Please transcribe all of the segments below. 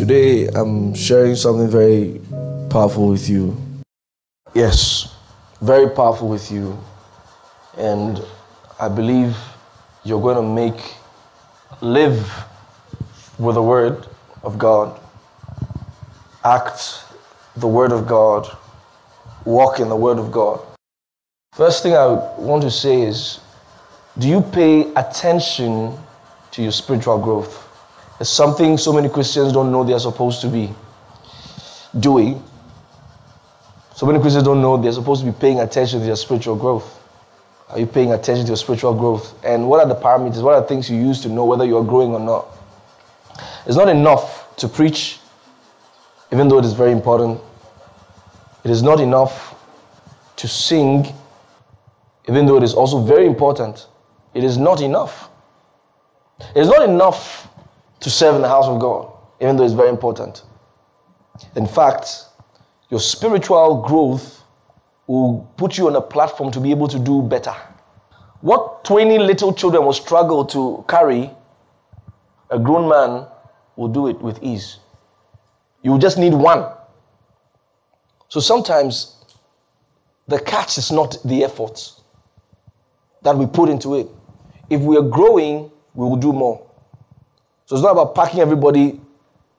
Today, I'm sharing something very powerful with you. Yes, very powerful with you. And I believe you're going to make, live with the Word of God, act the Word of God, walk in the Word of God. First thing I want to say is do you pay attention to your spiritual growth? It's something so many Christians don't know they're supposed to be doing. So many Christians don't know they're supposed to be paying attention to their spiritual growth. Are you paying attention to your spiritual growth? And what are the parameters? What are the things you use to know whether you are growing or not? It's not enough to preach, even though it is very important. It is not enough to sing, even though it is also very important. It is not enough. It is not enough to serve in the house of God, even though it's very important. In fact, your spiritual growth will put you on a platform to be able to do better. What 20 little children will struggle to carry, a grown man will do it with ease. You just need one. So sometimes the catch is not the effort that we put into it. If we are growing, we will do more. So it's not about packing everybody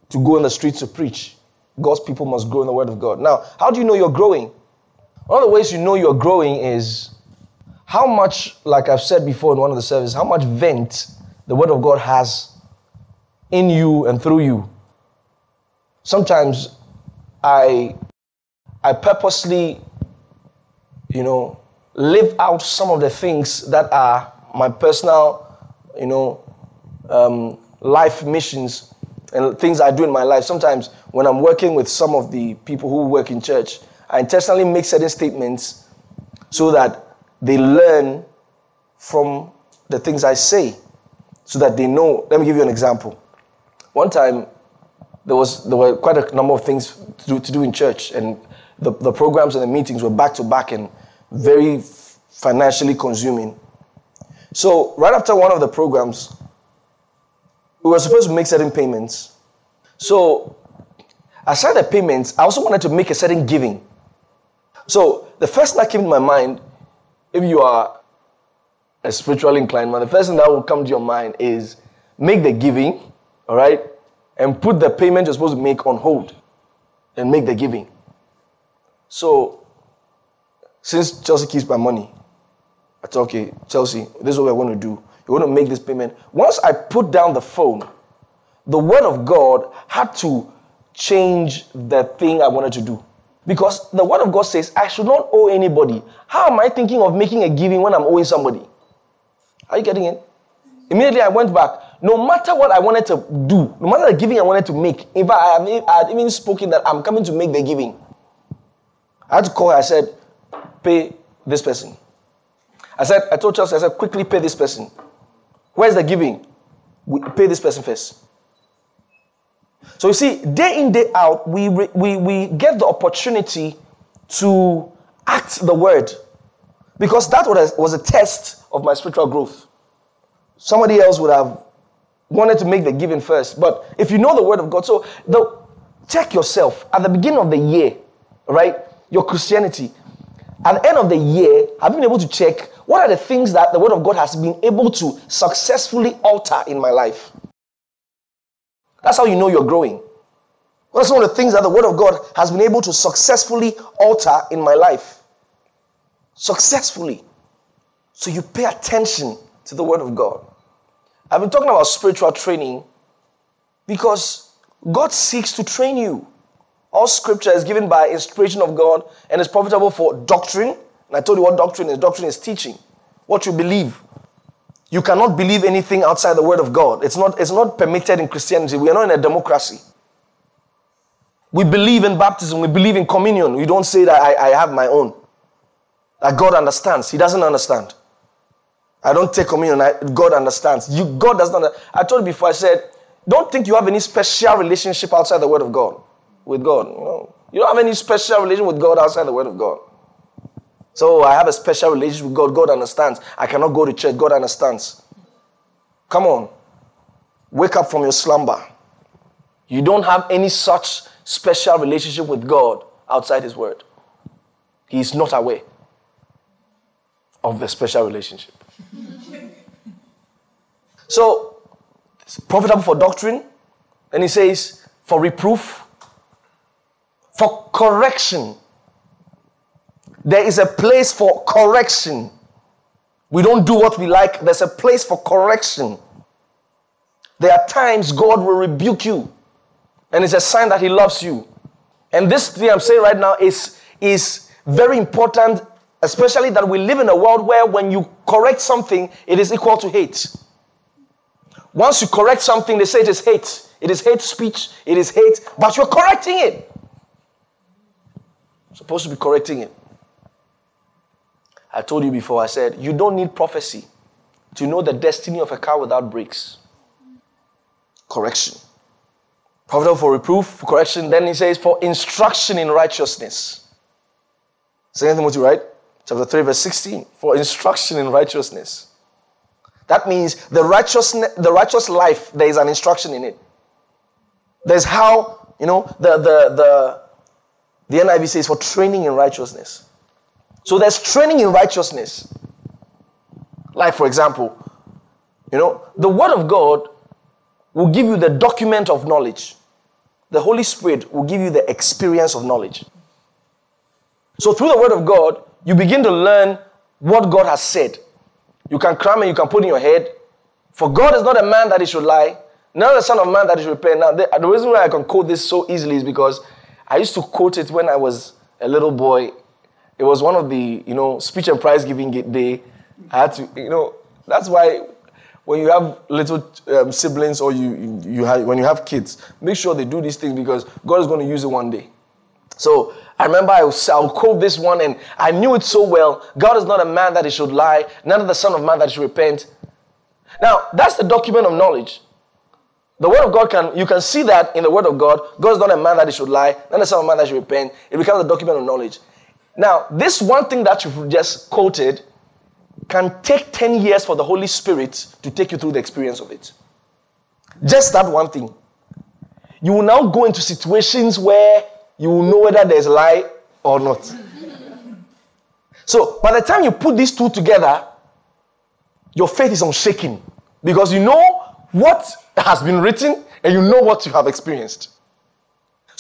to go in the streets to preach. God's people must grow in the Word of God. Now, how do you know you're growing? One of the ways you know you're growing is how much, like I've said before in one of the services, how much vent the Word of God has in you and through you. Sometimes I, I purposely, you know, live out some of the things that are my personal, you know, um, life missions and things I do in my life. Sometimes when I'm working with some of the people who work in church, I intentionally make certain statements so that they learn from the things I say, so that they know. Let me give you an example. One time, there was there were quite a number of things to do, to do in church, and the, the programs and the meetings were back to back and very financially consuming. So right after one of the programs, we were supposed to make certain payments. So, aside the payments, I also wanted to make a certain giving. So, the first thing that came to my mind, if you are a spiritually inclined man, the first thing that will come to your mind is make the giving, all right, and put the payment you're supposed to make on hold and make the giving. So, since Chelsea keeps my money, I thought, okay, Chelsea, this is what we're going to do you want to make this payment. Once I put down the phone, the word of God had to change the thing I wanted to do. Because the word of God says, I should not owe anybody. How am I thinking of making a giving when I'm owing somebody? Are you getting it? Immediately I went back. No matter what I wanted to do, no matter the giving I wanted to make, in fact, I, have, I had even spoken that I'm coming to make the giving. I had to call her. I said, pay this person. I said, I told Chelsea, I said, quickly pay this person. Where's the giving? We pay this person first. So you see, day in, day out, we, we, we get the opportunity to act the word. Because that was, a test of my spiritual growth. Somebody else would have wanted to make the giving first. But if you know the word of God, so the, check yourself at the beginning of the year, right? Your Christianity. At the end of the year, have you been able to check what are the things that the Word of God has been able to successfully alter in my life? That's how you know you're growing. What are some of the things that the Word of God has been able to successfully alter in my life? Successfully. So you pay attention to the Word of God. I've been talking about spiritual training because God seeks to train you. All scripture is given by inspiration of God and is profitable for doctrine, and I told you what doctrine is. Doctrine is teaching what you believe. You cannot believe anything outside the word of God. It's not, it's not permitted in Christianity. We are not in a democracy. We believe in baptism, we believe in communion. We don't say that I, I have my own. That God understands. He doesn't understand. I don't take communion. I, God understands. You, God does not. I told you before. I said, don't think you have any special relationship outside the Word of God with God. You know, you don't have any special relation with God outside the Word of God. So I have a special relationship with God. God understands. I cannot go to church. God understands. Come on. Wake up from your slumber. You don't have any such special relationship with God outside His Word. He is not aware of the special relationship. so, profitable for doctrine. And he says, for reproof, for correction. There is a place for correction. We don't do what we like, there's a place for correction. There are times God will rebuke you, and it's a sign that He loves you. And this thing I'm saying right now is, is very important, especially that we live in a world where when you correct something, it is equal to hate. Once you correct something, they say it is hate. It is hate speech, it is hate, but you're correcting it. You're supposed to be correcting it. I told you before, I said, you don't need prophecy to know the destiny of a car without brakes. Correction. Profitable for reproof, for correction. Then he says, for instruction in righteousness. Second Timothy, right? Chapter 3, verse 16. For instruction in righteousness. That means the righteous, the righteous life, there is an instruction in it. There's how, you know, the, the, the, the NIV says for training in righteousness. So there's training in righteousness. Like, for example, you know, the Word of God will give you the document of knowledge. The Holy Spirit will give you the experience of knowledge. So, through the Word of God, you begin to learn what God has said. You can cram and you can put in your head. For God is not a man that he should lie, nor the Son of Man that he should repent. Now, the, the reason why I can quote this so easily is because I used to quote it when I was a little boy it was one of the, you know, speech and prize giving day. I had to, you know, that's why when you have little um, siblings or you, you, you have, when you have kids, make sure they do these things because God is going to use it one day. So I remember I was, I'll quote this one and I knew it so well. God is not a man that he should lie, none of the son of man that he should repent. Now, that's the document of knowledge. The word of God can, you can see that in the word of God. God is not a man that he should lie, not the son of man that should repent. It becomes a document of knowledge. Now, this one thing that you've just quoted can take 10 years for the Holy Spirit to take you through the experience of it. Just that one thing. You will now go into situations where you will know whether there's a lie or not. so, by the time you put these two together, your faith is unshaken because you know what has been written and you know what you have experienced.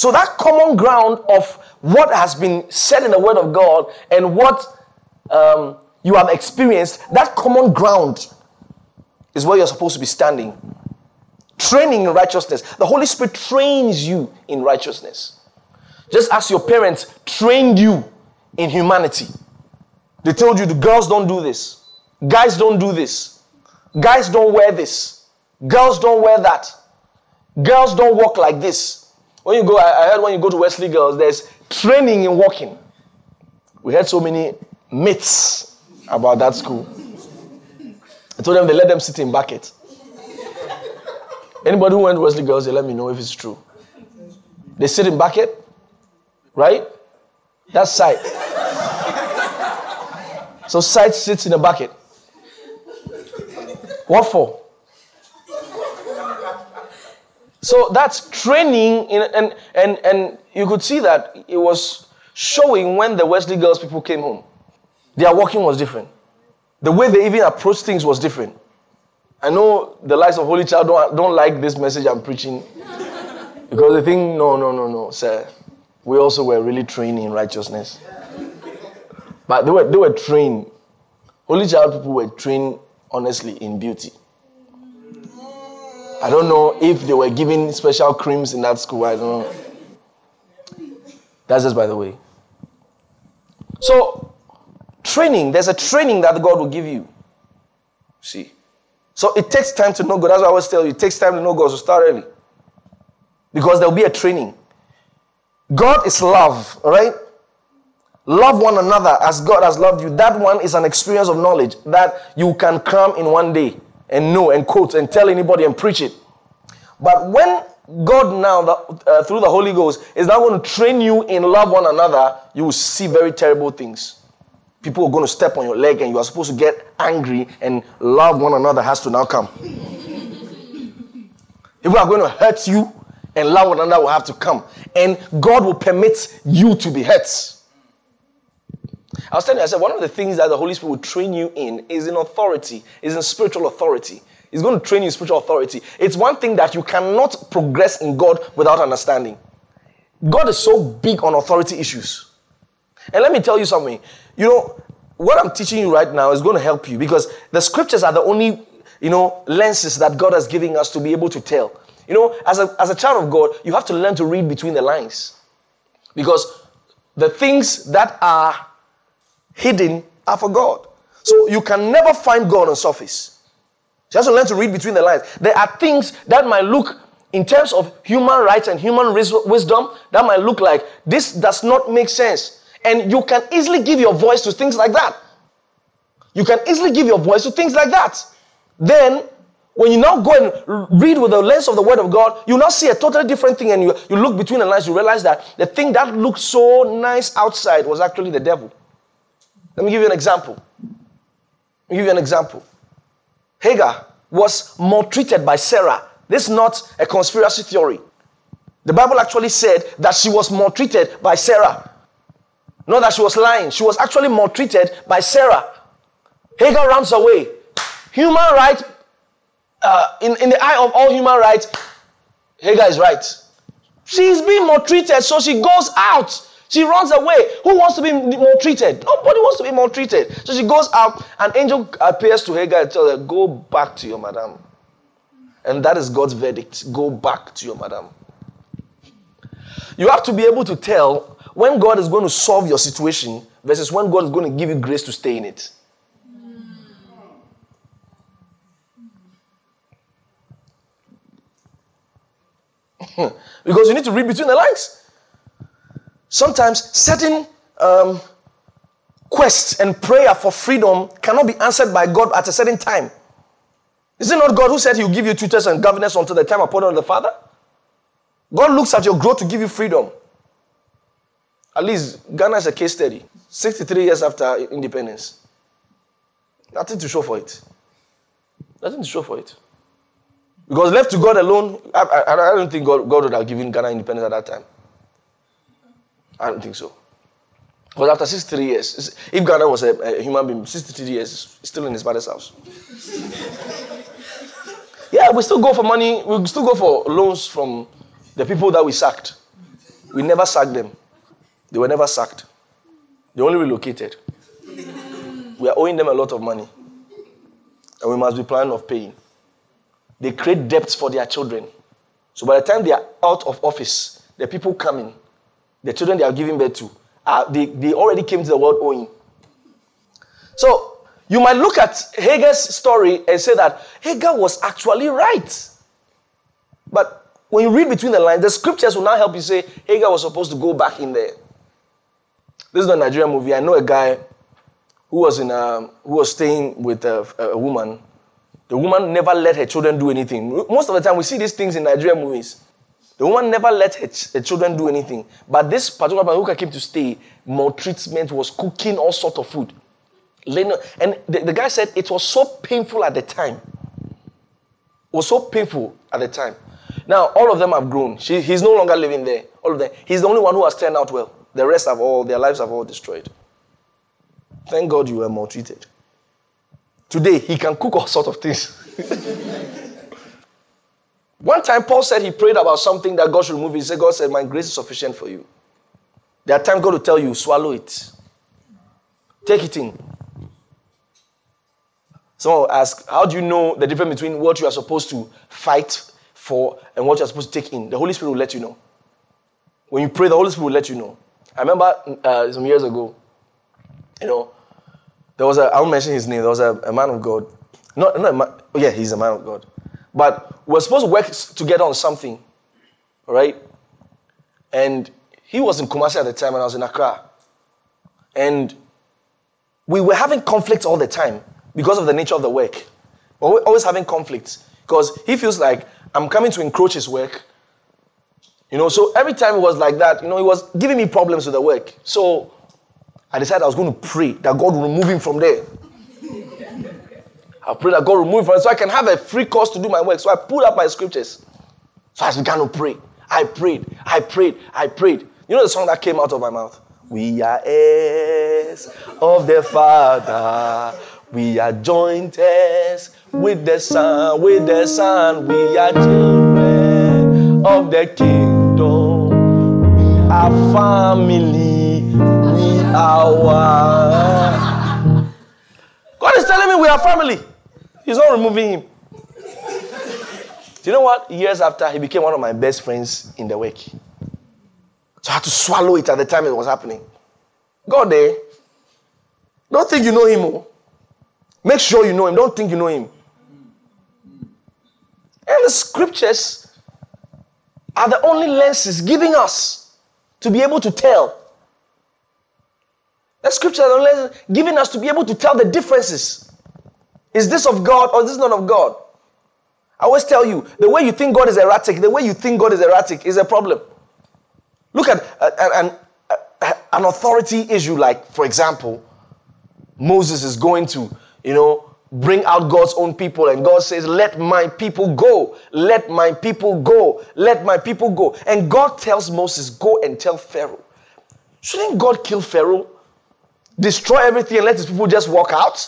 So, that common ground of what has been said in the Word of God and what um, you have experienced, that common ground is where you're supposed to be standing. Training in righteousness. The Holy Spirit trains you in righteousness. Just as your parents trained you in humanity. They told you the girls don't do this, guys don't do this, guys don't wear this, girls don't wear that, girls don't walk like this. When you go, I heard when you go to Wesley Girls, there's training in walking. We had so many myths about that school. I told them they let them sit in bucket. Anybody who went to Wesley Girls, they let me know if it's true. They sit in bucket, right? That's sight. so sight sits in a bucket. What for? So that's training, in, and, and, and you could see that it was showing when the Wesley girls people came home. Their walking was different. The way they even approached things was different. I know the likes of Holy Child don't, don't like this message I'm preaching because they think, no, no, no, no, sir. We also were really trained in righteousness. But they were, they were trained. Holy Child people were trained, honestly, in beauty. I don't know if they were giving special creams in that school. I don't know. That's just by the way. So, training, there's a training that God will give you. See? So it takes time to know God. That's why I always tell you, it takes time to know God, so start early. Because there'll be a training. God is love, right? Love one another as God has loved you. That one is an experience of knowledge that you can cram in one day and know and quote and tell anybody and preach it. But when God now, uh, through the Holy Ghost, is now going to train you in love one another, you will see very terrible things. People are going to step on your leg and you are supposed to get angry and love one another has to now come. People are going to hurt you. and love one another will have to come. And God will permit you to be hurt. I was telling you, I said, one of the things that the Holy Spirit will train you in is in authority, is in spiritual authority. He's going to train you in spiritual authority. It's one thing that you cannot progress in God without understanding. God is so big on authority issues. And let me tell you something. You know, what I'm teaching you right now is going to help you because the scriptures are the only, you know, lenses that God has given us to be able to tell. You know, as a, as a child of God, you have to learn to read between the lines. Because the things that are hidden are for God. So you can never find God on surface. You have to learn to read between the lines. There are things that might look, in terms of human rights and human wisdom, that might look like this does not make sense. And you can easily give your voice to things like that. You can easily give your voice to things like that. Then, when you now go and read with the lens of the Word of God, you now see a totally different thing, and you, you look between the lines, you realize that the thing that looked so nice outside was actually the devil. Let me give you an example. Let me give you an example. Hagar was maltreated by Sarah. This is not a conspiracy theory. The Bible actually said that she was maltreated by Sarah. Not that she was lying. She was actually maltreated by Sarah. Hagar runs away. Human rights, uh, in, in the eye of all human rights, Hagar is right. She's being maltreated, so she goes out. She runs away. Who wants to be maltreated? Nobody wants to be maltreated. So she goes out. An angel appears to Hagar and tells her, Go back to your madam. And that is God's verdict. Go back to your madam. You have to be able to tell when God is going to solve your situation versus when God is going to give you grace to stay in it. because you need to read between the lines. Sometimes certain um, quests and prayer for freedom cannot be answered by God at a certain time. Is it not God who said He will give you tutors and governors until the time appointed of the Father? God looks at your growth to give you freedom. At least Ghana is a case study. 63 years after independence. Nothing to show for it. Nothing to show for it. Because left to God alone, I, I, I don't think God, God would have given Ghana independence at that time. I don't think so. But after 63 years, if Ghana was a, a human being, 63 years, still in his father's house. yeah, we still go for money, we still go for loans from the people that we sacked. We never sacked them. They were never sacked. They only relocated. we are owing them a lot of money. And we must be planning of paying. They create debts for their children. So by the time they are out of office, the people coming the children they are giving birth to, uh, they, they already came to the world owing. So you might look at Hagar's story and say that Hagar was actually right. But when you read between the lines, the scriptures will now help you say Hagar was supposed to go back in there. This is a Nigerian movie. I know a guy who was in a, um, who was staying with a, a woman. The woman never let her children do anything. Most of the time, we see these things in Nigerian movies. The woman never let her, ch- her children do anything. But this particular man who came to stay, maltreatment was cooking all sort of food. And the, the guy said it was so painful at the time. It was so painful at the time. Now, all of them have grown. She, he's no longer living there. All of them. He's the only one who has turned out well. The rest have all, their lives have all destroyed. Thank God you were maltreated. Today, he can cook all sorts of things. One time, Paul said he prayed about something that God should remove. He said, God said, My grace is sufficient for you. There are times God will tell you, swallow it. Take it in. Someone will ask, How do you know the difference between what you are supposed to fight for and what you are supposed to take in? The Holy Spirit will let you know. When you pray, the Holy Spirit will let you know. I remember uh, some years ago, you know, there was a, I won't mention his name, there was a, a man of God. Not, not man, oh yeah, he's a man of God. But we're supposed to work together on something, right? And he was in Kumasi at the time, and I was in Accra. And we were having conflicts all the time because of the nature of the work. We're always having conflicts because he feels like I'm coming to encroach his work. You know, so every time it was like that, you know, he was giving me problems with the work. So I decided I was going to pray that God would remove him from there. I pray that God remove from so I can have a free course to do my work. So I pulled up my scriptures. So I began to pray. I prayed, I prayed, I prayed. You know the song that came out of my mouth? We are heirs of the Father. We are joint heirs with the Son, with the Son. We are children of the kingdom. We are family. We are one. God is telling me we are family. He's not removing him. Do you know what? Years after, he became one of my best friends in the work. So I had to swallow it at the time it was happening. God, eh? Don't think you know him. Oh. Make sure you know him. Don't think you know him. And the scriptures are the only lenses giving us to be able to tell. The scriptures are the only lenses giving us to be able to tell the differences. Is this of God or is this not of God? I always tell you, the way you think God is erratic, the way you think God is erratic is a problem. Look at an, uh, an authority issue, like, for example, Moses is going to, you know, bring out God's own people, and God says, Let my people go, let my people go, let my people go. And God tells Moses, Go and tell Pharaoh. Shouldn't God kill Pharaoh, destroy everything, and let his people just walk out?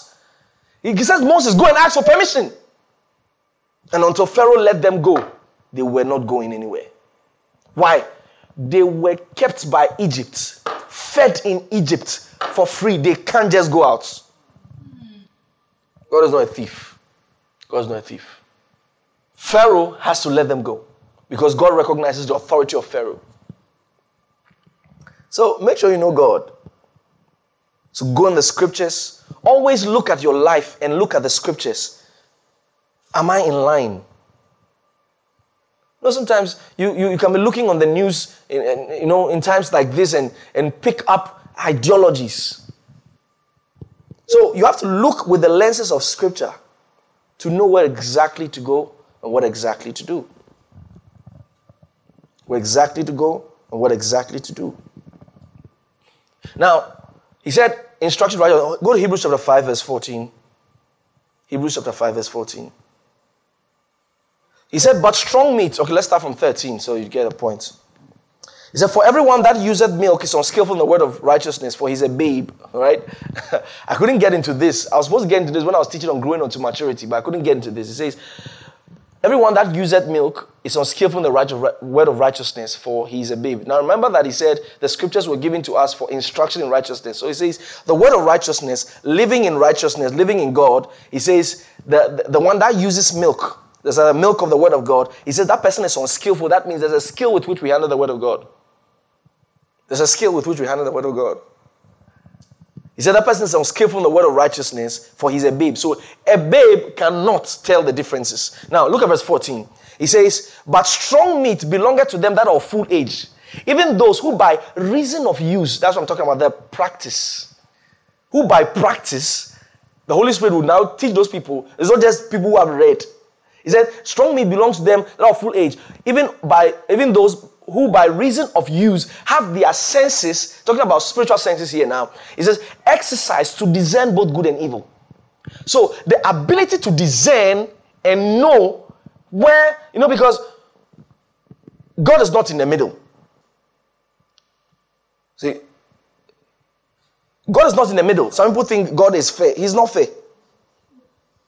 He says, Moses, go and ask for permission. And until Pharaoh let them go, they were not going anywhere. Why? They were kept by Egypt, fed in Egypt for free. They can't just go out. God is not a thief. God is not a thief. Pharaoh has to let them go because God recognizes the authority of Pharaoh. So make sure you know God. So go in the scriptures. Always look at your life and look at the scriptures Am I in line? You know, sometimes you, you, you can be looking on the news, in, in, you know, in times like this and, and pick up ideologies. So you have to look with the lenses of Scripture to know where exactly to go and what exactly to do. Where exactly to go and what exactly to do. Now, he said, instruction right. Go to Hebrews chapter 5, verse 14. Hebrews chapter 5, verse 14. He said, But strong meat. Okay, let's start from 13 so you get a point. He said, For everyone that useth milk is unskillful in the word of righteousness, for he's a babe. right? I couldn't get into this. I was supposed to get into this when I was teaching on growing unto maturity, but I couldn't get into this. He says, Everyone that useth milk is unskillful in the right of, word of righteousness, for he is a babe. Now remember that he said the scriptures were given to us for instruction in righteousness. So he says, the word of righteousness, living in righteousness, living in God, he says, the, the, the one that uses milk, there's a milk of the word of God. He says that person is unskillful. That means there's a skill with which we handle the word of God. There's a skill with which we handle the word of God. He said that person is unskillful in the word of righteousness, for he's a babe. So a babe cannot tell the differences. Now look at verse 14. He says, But strong meat belongeth to them that are of full age, even those who by reason of use, that's what I'm talking about, the practice, who by practice, the Holy Spirit will now teach those people. It's not just people who have read, he said, strong meat belongs to them that are of full age, even by even those who by reason of use have their senses, talking about spiritual senses here now. He says, exercise to discern both good and evil. So the ability to discern and know where, you know, because God is not in the middle. See, God is not in the middle. Some people think God is fair. He's not fair.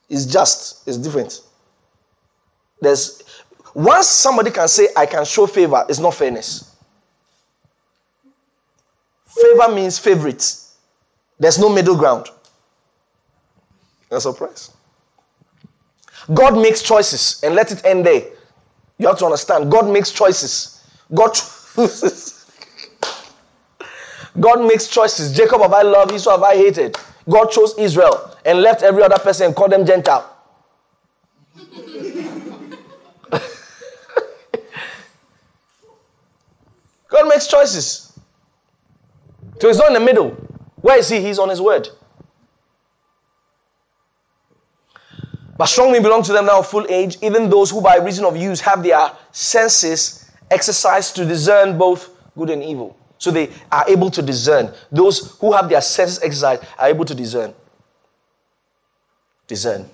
He's just. It's different. There's once somebody can say, I can show favor, it's not fairness. Favor means favorite. There's no middle ground. A surprise. God makes choices and let it end there. You have to understand. God makes choices. God chooses. God makes choices. Jacob have I loved, Esau have I hated. God chose Israel and left every other person and called them Gentile. God makes choices. So he's not in the middle. Where is he? He's on his word. But strong men belong to them now of full age, even those who by reason of use have their senses exercised to discern both good and evil. So they are able to discern. Those who have their senses exercised are able to discern. Discern.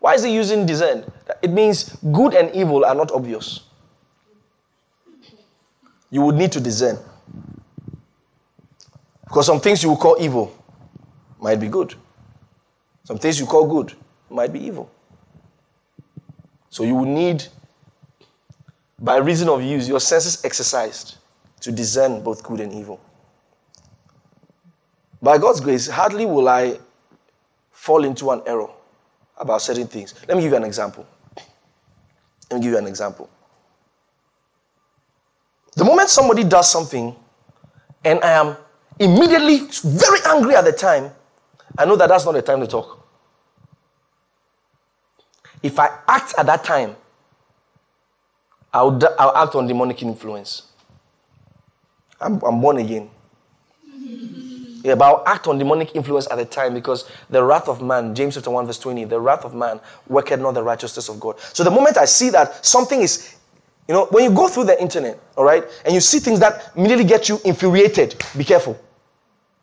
Why is he using discern? It means good and evil are not obvious. You would need to discern. Because some things you will call evil might be good. Some things you call good might be evil. So you will need, by reason of use, your senses exercised to discern both good and evil. By God's grace, hardly will I fall into an error about certain things. Let me give you an example. Let me give you an example. The moment somebody does something and I am immediately very angry at the time, I know that that's not the time to talk. If I act at that time, I'll, I'll act on demonic influence. I'm, I'm born again. Yeah, but I'll act on demonic influence at the time because the wrath of man, James chapter 1, verse 20, the wrath of man worketh not the righteousness of God. So the moment I see that something is, you know, when you go through the internet, all right, and you see things that immediately get you infuriated, be careful.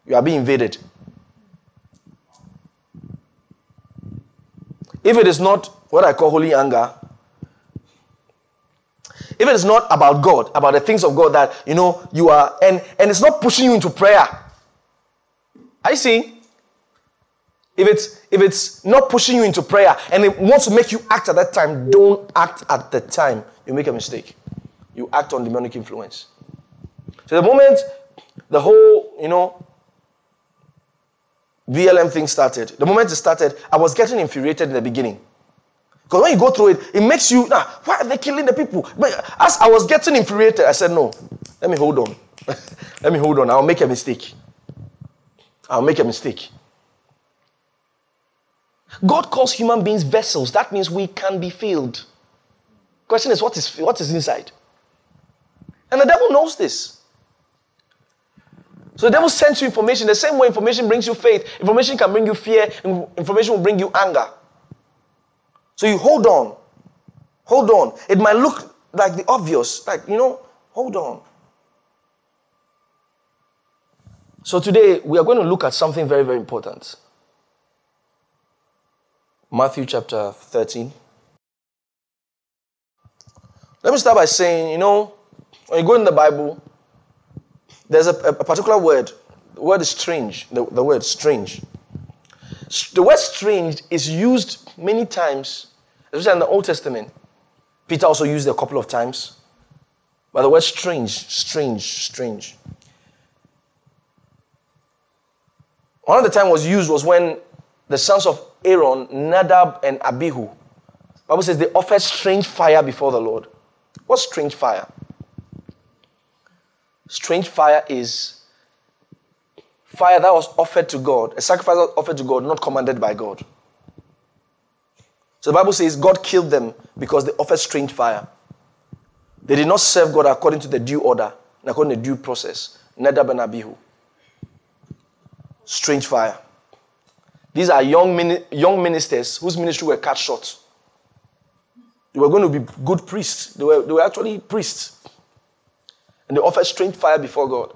You are being invaded. If it is not what I call holy anger, if it is not about God, about the things of God that you know you are, and and it's not pushing you into prayer, I see. If it's if it's not pushing you into prayer and it wants to make you act at that time, don't act at the time. You make a mistake. You act on demonic influence. So the moment the whole, you know, BLM thing started, the moment it started, I was getting infuriated in the beginning. Because when you go through it, it makes you, nah, why are they killing the people? But as I was getting infuriated, I said, no, let me hold on. let me hold on. I'll make a mistake. I'll make a mistake. God calls human beings vessels. That means we can be filled. Question is, what is what is inside? And the devil knows this. So the devil sends you information. The same way information brings you faith, information can bring you fear, information will bring you anger. So you hold on. Hold on. It might look like the obvious, like, you know, hold on. So today we are going to look at something very, very important. Matthew chapter 13. Let me start by saying, you know, when you go in the Bible, there's a, a particular word. The word is strange. The, the word strange. The word strange is used many times, especially in the Old Testament. Peter also used it a couple of times. But the word strange, strange, strange. One of the time was used was when the sons of Aaron, Nadab and Abihu, Bible says they offered strange fire before the Lord. What's strange fire? Strange fire is fire that was offered to God, a sacrifice offered to God, not commanded by God. So the Bible says God killed them because they offered strange fire. They did not serve God according to the due order and according to the due process. Nadab and Abihu strange fire. These are young, mini- young ministers whose ministry were cut short. They were going to be good priests. They were, they were actually priests. And they offered strange fire before God.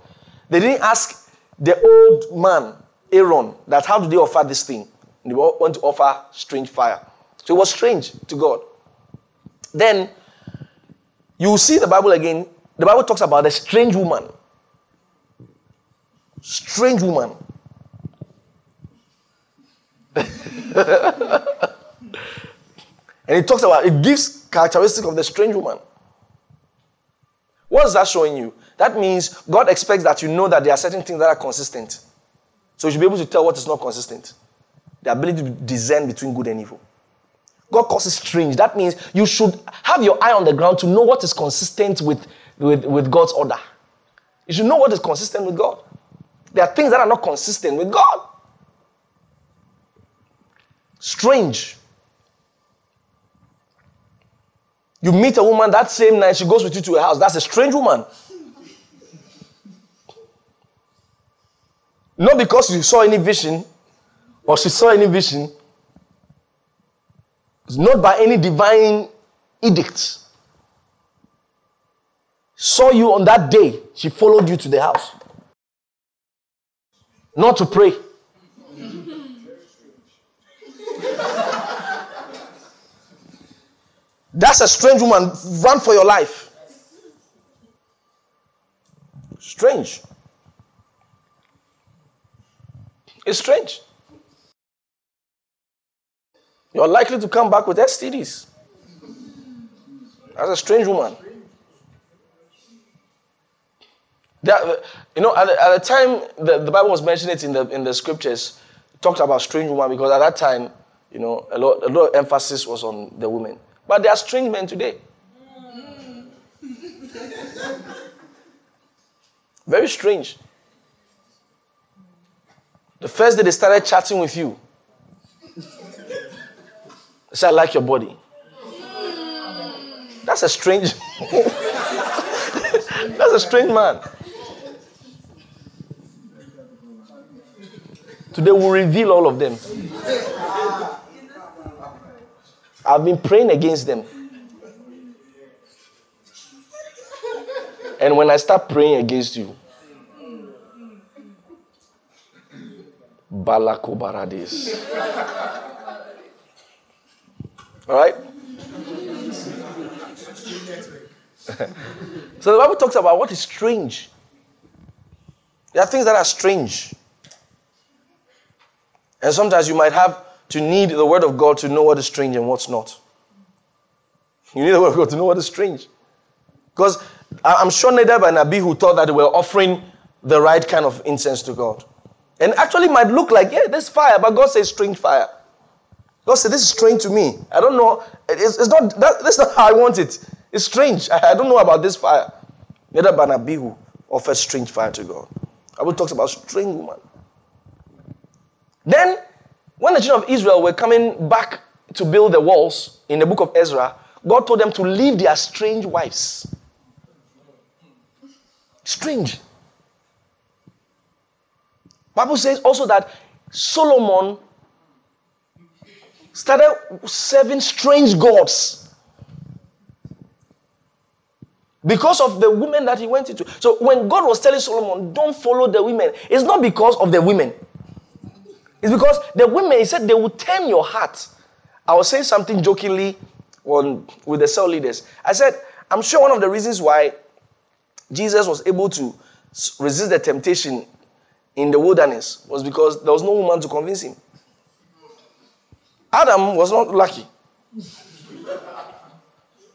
They didn't ask the old man, Aaron, that how do they offer this thing? And they want to offer strange fire. So it was strange to God. Then you see the Bible again. The Bible talks about a strange woman. Strange woman. and it talks about it gives characteristic of the strange woman. What is that showing you? That means God expects that you know that there are certain things that are consistent. So you should be able to tell what is not consistent. The ability to discern between good and evil. God calls it strange. That means you should have your eye on the ground to know what is consistent with, with, with God's order. You should know what is consistent with God. There are things that are not consistent with God. Strange. You meet a woman that same night, she goes with you to a house. That's a strange woman. Not because you saw any vision or she saw any vision. It's not by any divine edict. Saw you on that day, she followed you to the house. Not to pray. That's a strange woman. Run for your life. Strange. It's strange. You're likely to come back with STDs. That's a strange woman. That, uh, you know, at the, at the time the, the Bible was mentioning it in the in the scriptures, talked about strange woman because at that time, you know, a lot a lot of emphasis was on the women. But they are strange men today. Very strange. The first day they started chatting with you, they said, I like your body. That's a strange. That's a strange man. Today we'll reveal all of them. I've been praying against them. And when I start praying against you, Balakobaradis. All right? so the Bible talks about what is strange. There are things that are strange. And sometimes you might have to need the word of God to know what is strange and what's not. You need the word of God to know what is strange. Because I'm sure Nadab and Abihu thought that they were offering the right kind of incense to God. And actually might look like, yeah, there's fire, but God says strange fire. God said, this is strange to me. I don't know. It's, it's not, that, that's not how I want it. It's strange. I, I don't know about this fire. Nadab and Abihu offered strange fire to God. I will talk about strange woman. Then, when the children of Israel were coming back to build the walls in the book of Ezra, God told them to leave their strange wives. Strange. Bible says also that Solomon started serving strange gods because of the women that he went into. So when God was telling Solomon, don't follow the women, it's not because of the women. It's because the women, he said, they will turn your heart. I was saying something jokingly on, with the cell leaders. I said, I'm sure one of the reasons why Jesus was able to resist the temptation in the wilderness was because there was no woman to convince him. Adam was not lucky.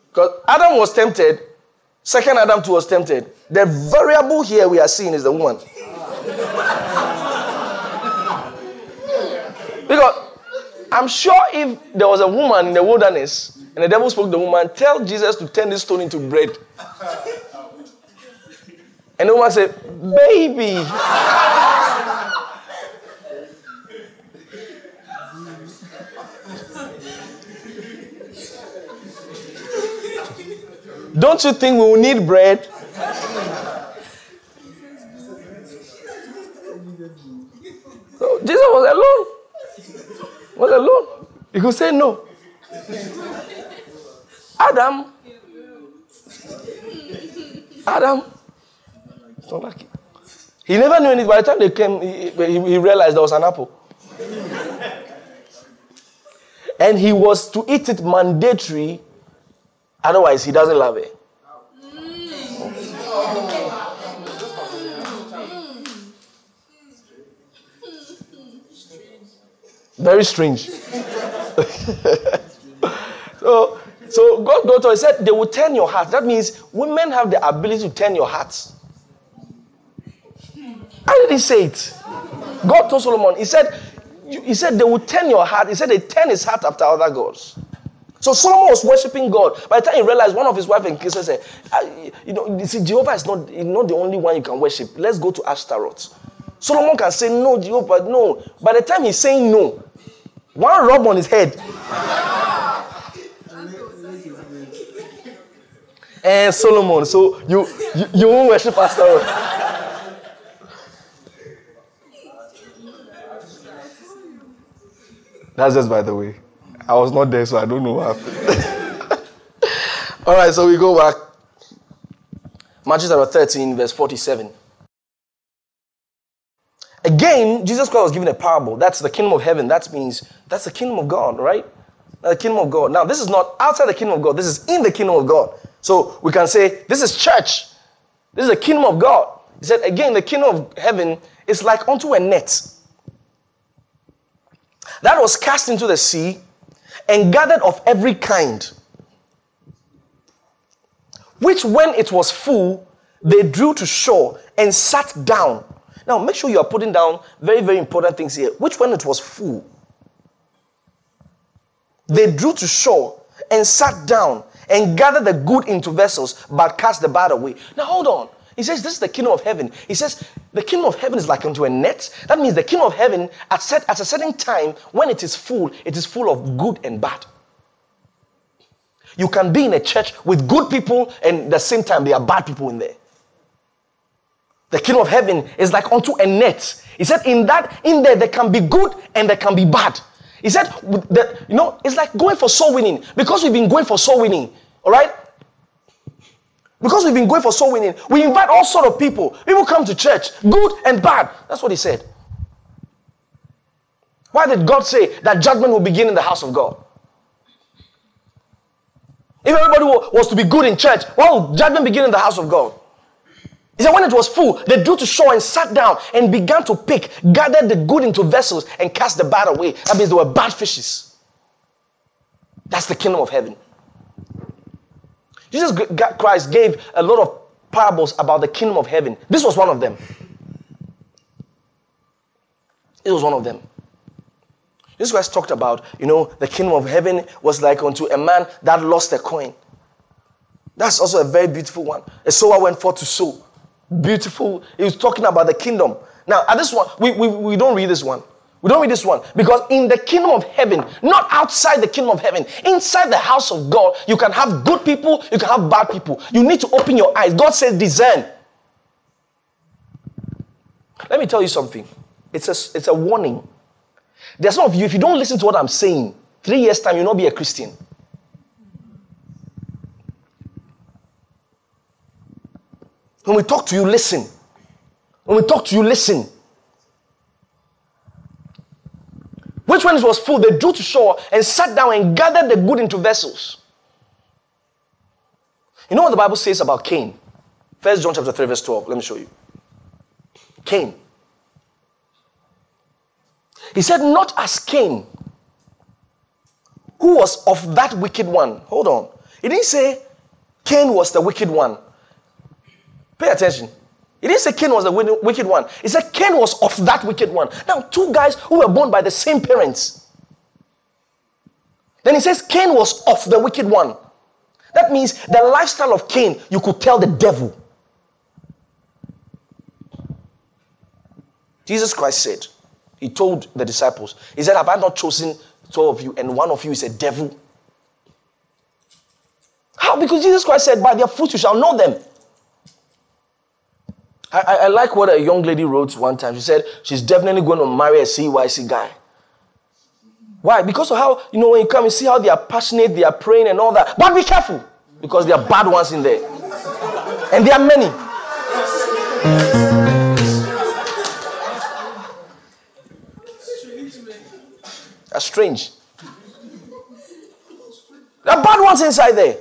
Because Adam was tempted, second Adam too was tempted. The variable here we are seeing is the woman. Because I'm sure if there was a woman in the wilderness and the devil spoke to the woman, tell Jesus to turn this stone into bread. And the woman said, Baby. Don't you think we will need bread? So Jesus was alone was alone. He could say no. Adam. Adam. It's not like He never knew anything. By the time they came, he, he, he realized there was an apple. and he was to eat it mandatory, otherwise, he doesn't love it. Mm. Very strange. so, so God, God he said they will turn your heart. That means women have the ability to turn your heart. How did he say it? God told Solomon, he said, he said they will turn your heart. He said they turn his heart after other gods. So Solomon was worshiping God. By the time he realized one of his wife and kids said, you know, you see, Jehovah is not, not the only one you can worship. Let's go to Ashtaroth. Solomon can say no, Jehovah, no. By the time he's saying no, one rub on his head. and eh, Solomon, so you you, you won't worship Pastor. That's just by the way. I was not there, so I don't know what happened. All right, so we go back. Matthew chapter 13, verse 47. Again, Jesus Christ was given a parable. That's the kingdom of heaven. That means that's the kingdom of God, right? the kingdom of God. Now, this is not outside the kingdom of God. This is in the kingdom of God. So we can say this is church. This is the kingdom of God. He said, again, the kingdom of heaven is like unto a net that was cast into the sea and gathered of every kind, which when it was full, they drew to shore and sat down. Now, make sure you are putting down very, very important things here. Which when it was full, they drew to shore and sat down and gathered the good into vessels, but cast the bad away. Now, hold on. He says, This is the kingdom of heaven. He says, The kingdom of heaven is like unto a net. That means the kingdom of heaven, at, set, at a certain time, when it is full, it is full of good and bad. You can be in a church with good people, and at the same time, there are bad people in there. The kingdom of heaven is like unto a net. He said, In that, in there, there can be good and there can be bad. He said, that, you know, it's like going for soul winning. Because we've been going for soul winning, all right? Because we've been going for soul winning, we invite all sort of people. People come to church, good and bad. That's what he said. Why did God say that judgment will begin in the house of God? If everybody was to be good in church, why will judgment begin in the house of God? He said, when it was full, they drew to shore and sat down and began to pick, gathered the good into vessels, and cast the bad away. That means they were bad fishes. That's the kingdom of heaven. Jesus Christ gave a lot of parables about the kingdom of heaven. This was one of them. It was one of them. Jesus Christ talked about, you know, the kingdom of heaven was like unto a man that lost a coin. That's also a very beautiful one. A sower went forth to sow. Beautiful. He was talking about the kingdom. Now, at this one, we, we, we don't read this one. We don't read this one because in the kingdom of heaven, not outside the kingdom of heaven, inside the house of God, you can have good people, you can have bad people. You need to open your eyes. God says, discern. Let me tell you something. It's a, it's a warning. There's some of you, if you don't listen to what I'm saying, three years' time, you'll not be a Christian. When we talk to you, listen. When we talk to you, listen. Which it was full, they drew to shore and sat down and gathered the good into vessels. You know what the Bible says about Cain? First John chapter 3, verse 12. Let me show you. Cain. He said, Not as Cain, who was of that wicked one. Hold on. He didn't say Cain was the wicked one. Pay attention. He didn't say Cain was the wicked one. He said Cain was of that wicked one. Now, two guys who were born by the same parents. Then he says Cain was of the wicked one. That means the lifestyle of Cain, you could tell the devil. Jesus Christ said, He told the disciples, He said, Have I not chosen 12 of you, and one of you is a devil? How? Because Jesus Christ said, By their fruits you shall know them. I, I, like what a young lady wrote one time. She said she's definitely going to marry a CYC guy. Why? Because of how, you know, when you come, you see how they are passionate, they are praying and all that. But be careful, because there are bad ones in there. And there are many. That's strange. There are bad ones inside there.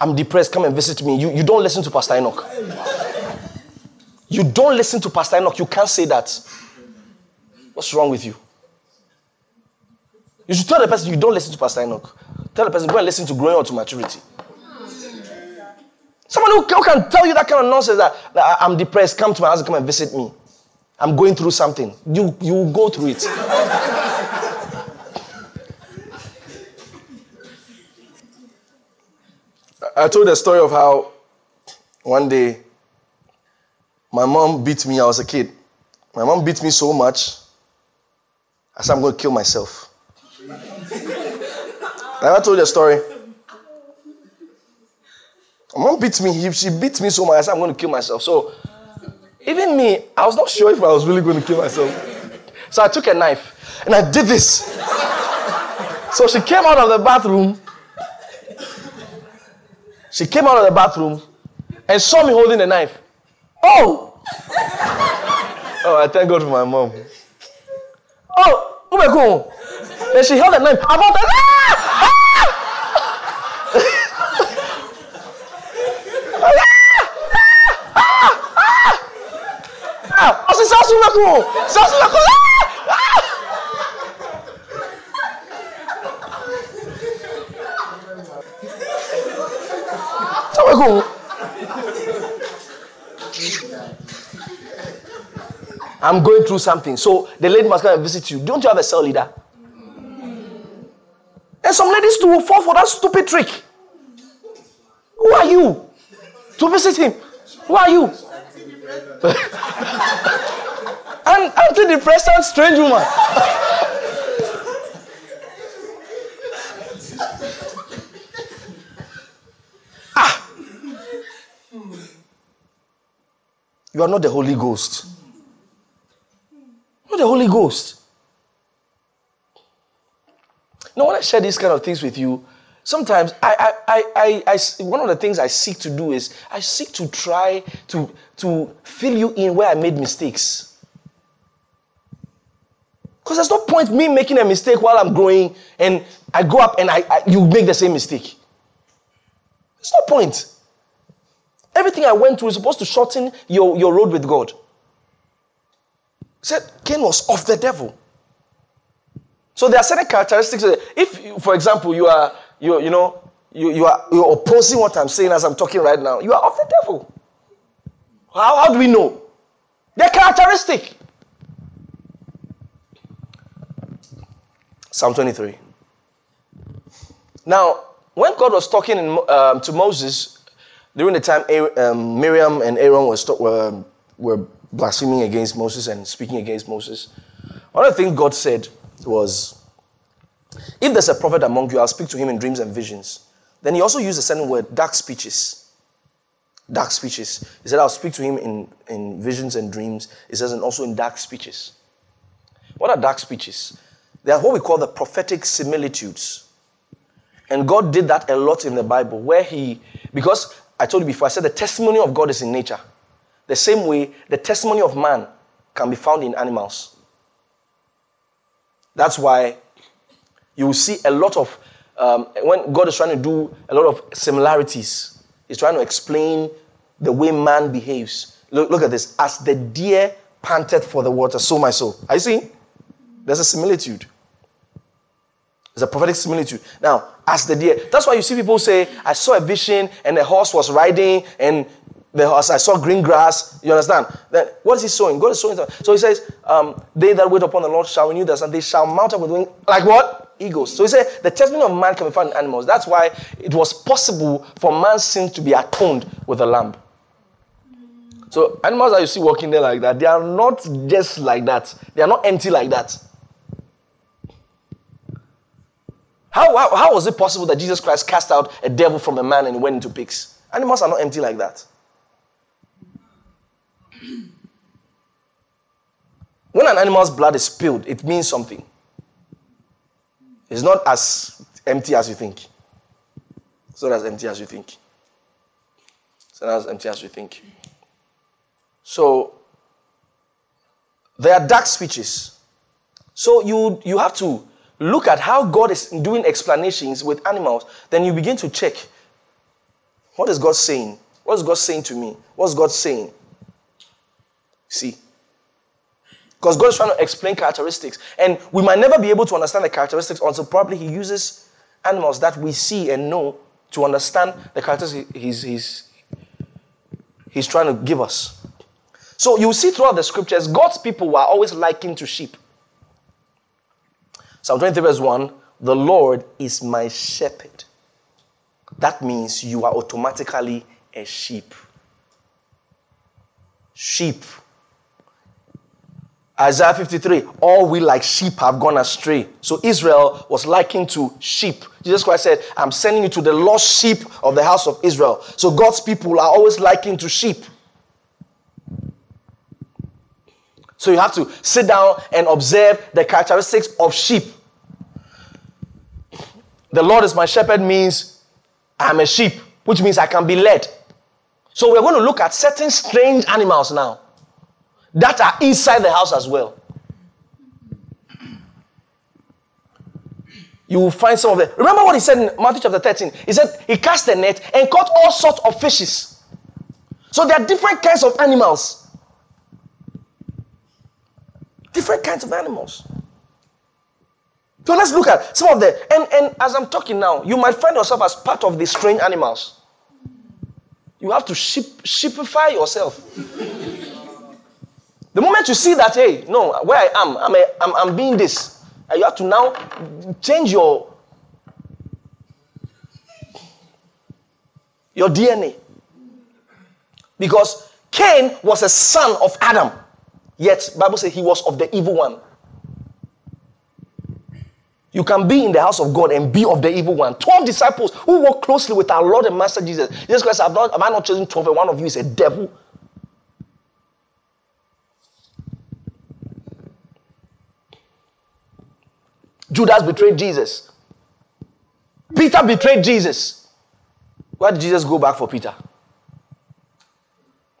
I'm depressed, come and visit me. You, you don't listen to Pastor Enoch. You don't listen to Pastor Enoch. You can't say that. What's wrong with you? You should tell the person you don't listen to Pastor Enoch. Tell the person, go and listen to growing up to maturity. Someone who, who can tell you that kind of nonsense that, that I'm depressed, come to my house and come and visit me. I'm going through something. You, you go through it. I told the story of how one day my mom beat me. I was a kid. My mom beat me so much, I said, I'm going to kill myself. I told you a story. My mom beat me. She beat me so much, I said, I'm going to kill myself. So, even me, I was not sure if I was really going to kill myself. So I took a knife and I did this. So she came out of the bathroom she came out of the bathroom and saw me holding a knife. Oh! oh, I thank God for my mom. Oh, oh my God. And she held a knife. I bought ah! Ah! Ah! Ah! Ah! Ah! Ah! Ah! Ah! Ah! Ah! Ah! Ah! I'm going through something. So the lady must come and visit you. Don't you have a cell leader? And some ladies will fall for that stupid trick. Who are you to visit him? Who are you? An antidepressant strange woman. You are not the Holy Ghost. Not the Holy Ghost. Now, when I share these kind of things with you, sometimes I, I, I, I, one of the things I seek to do is I seek to try to, to fill you in where I made mistakes. Because there's no point me making a mistake while I'm growing and I go up and I, I, you make the same mistake. There's no point. Everything I went through is supposed to shorten your, your road with God. Said Cain was of the devil. So there are certain characteristics. If, for example, you are you you know you, you are you're opposing what I'm saying as I'm talking right now, you are of the devil. How, how do we know? They're characteristic. Psalm 23. Now, when God was talking in, um, to Moses during the time um, Miriam and Aaron were, were, were blaspheming against Moses and speaking against Moses, one of the things God said was, If there's a prophet among you, I'll speak to him in dreams and visions. Then he also used a certain word, dark speeches. Dark speeches. He said, I'll speak to him in, in visions and dreams. He says, and also in dark speeches. What are dark speeches? They are what we call the prophetic similitudes. And God did that a lot in the Bible, where He, because I told you before, I said the testimony of God is in nature. The same way, the testimony of man can be found in animals. That's why you will see a lot of, um, when God is trying to do a lot of similarities, He's trying to explain the way man behaves. Look, look at this. As the deer panted for the water, so my soul. I see. There's a similitude. There's a prophetic similitude. Now, as the deer. That's why you see people say, I saw a vision and the horse was riding and the horse, I saw green grass. You understand? Then what is he sowing? God is sowing. So he says, um, They that wait upon the Lord shall renew their strength. They shall mount up with wings like what? Eagles. So he said, The testimony of man can be found in animals. That's why it was possible for man's sin to be atoned with a lamb. So animals that you see walking there like that, they are not just like that. They are not empty like that. How, how, how was it possible that Jesus Christ cast out a devil from a man and went into pigs? Animals are not empty like that. When an animal's blood is spilled, it means something. It's not as empty as you think. It's not as empty as you think. It's not as empty as you think. So there are dark speeches. So you you have to look at how God is doing explanations with animals. Then you begin to check. What is God saying? What is God saying to me? What's God saying? See. Because God is trying to explain characteristics. And we might never be able to understand the characteristics until probably He uses animals that we see and know to understand the characteristics he's, he's, he's trying to give us. So you see throughout the scriptures, God's people were always likened to sheep. Psalm 23, verse 1 The Lord is my shepherd. That means you are automatically a sheep. Sheep Isaiah 53, all we like sheep have gone astray. So Israel was likened to sheep. Jesus Christ said, I'm sending you to the lost sheep of the house of Israel. So God's people are always likened to sheep. So you have to sit down and observe the characteristics of sheep. The Lord is my shepherd means I'm a sheep, which means I can be led. So we're going to look at certain strange animals now that are inside the house as well. You will find some of them. Remember what he said in Matthew chapter 13? He said he cast a net and caught all sorts of fishes. So there are different kinds of animals. Different kinds of animals. So let's look at some of the and, and as I'm talking now, you might find yourself as part of the strange animals. You have to ship, shipify yourself. the moment you see that, hey, no, where I am, I'm, a, I'm, I'm being this, and you have to now change your your DNA. Because Cain was a son of Adam, yet Bible says he was of the evil one. You can be in the house of God and be of the evil one. Twelve disciples who walk closely with our Lord and Master Jesus. Jesus Christ, have, not, have I not chosen twelve and one of you is a devil? Judas betrayed Jesus. Peter betrayed Jesus. Why did Jesus go back for Peter?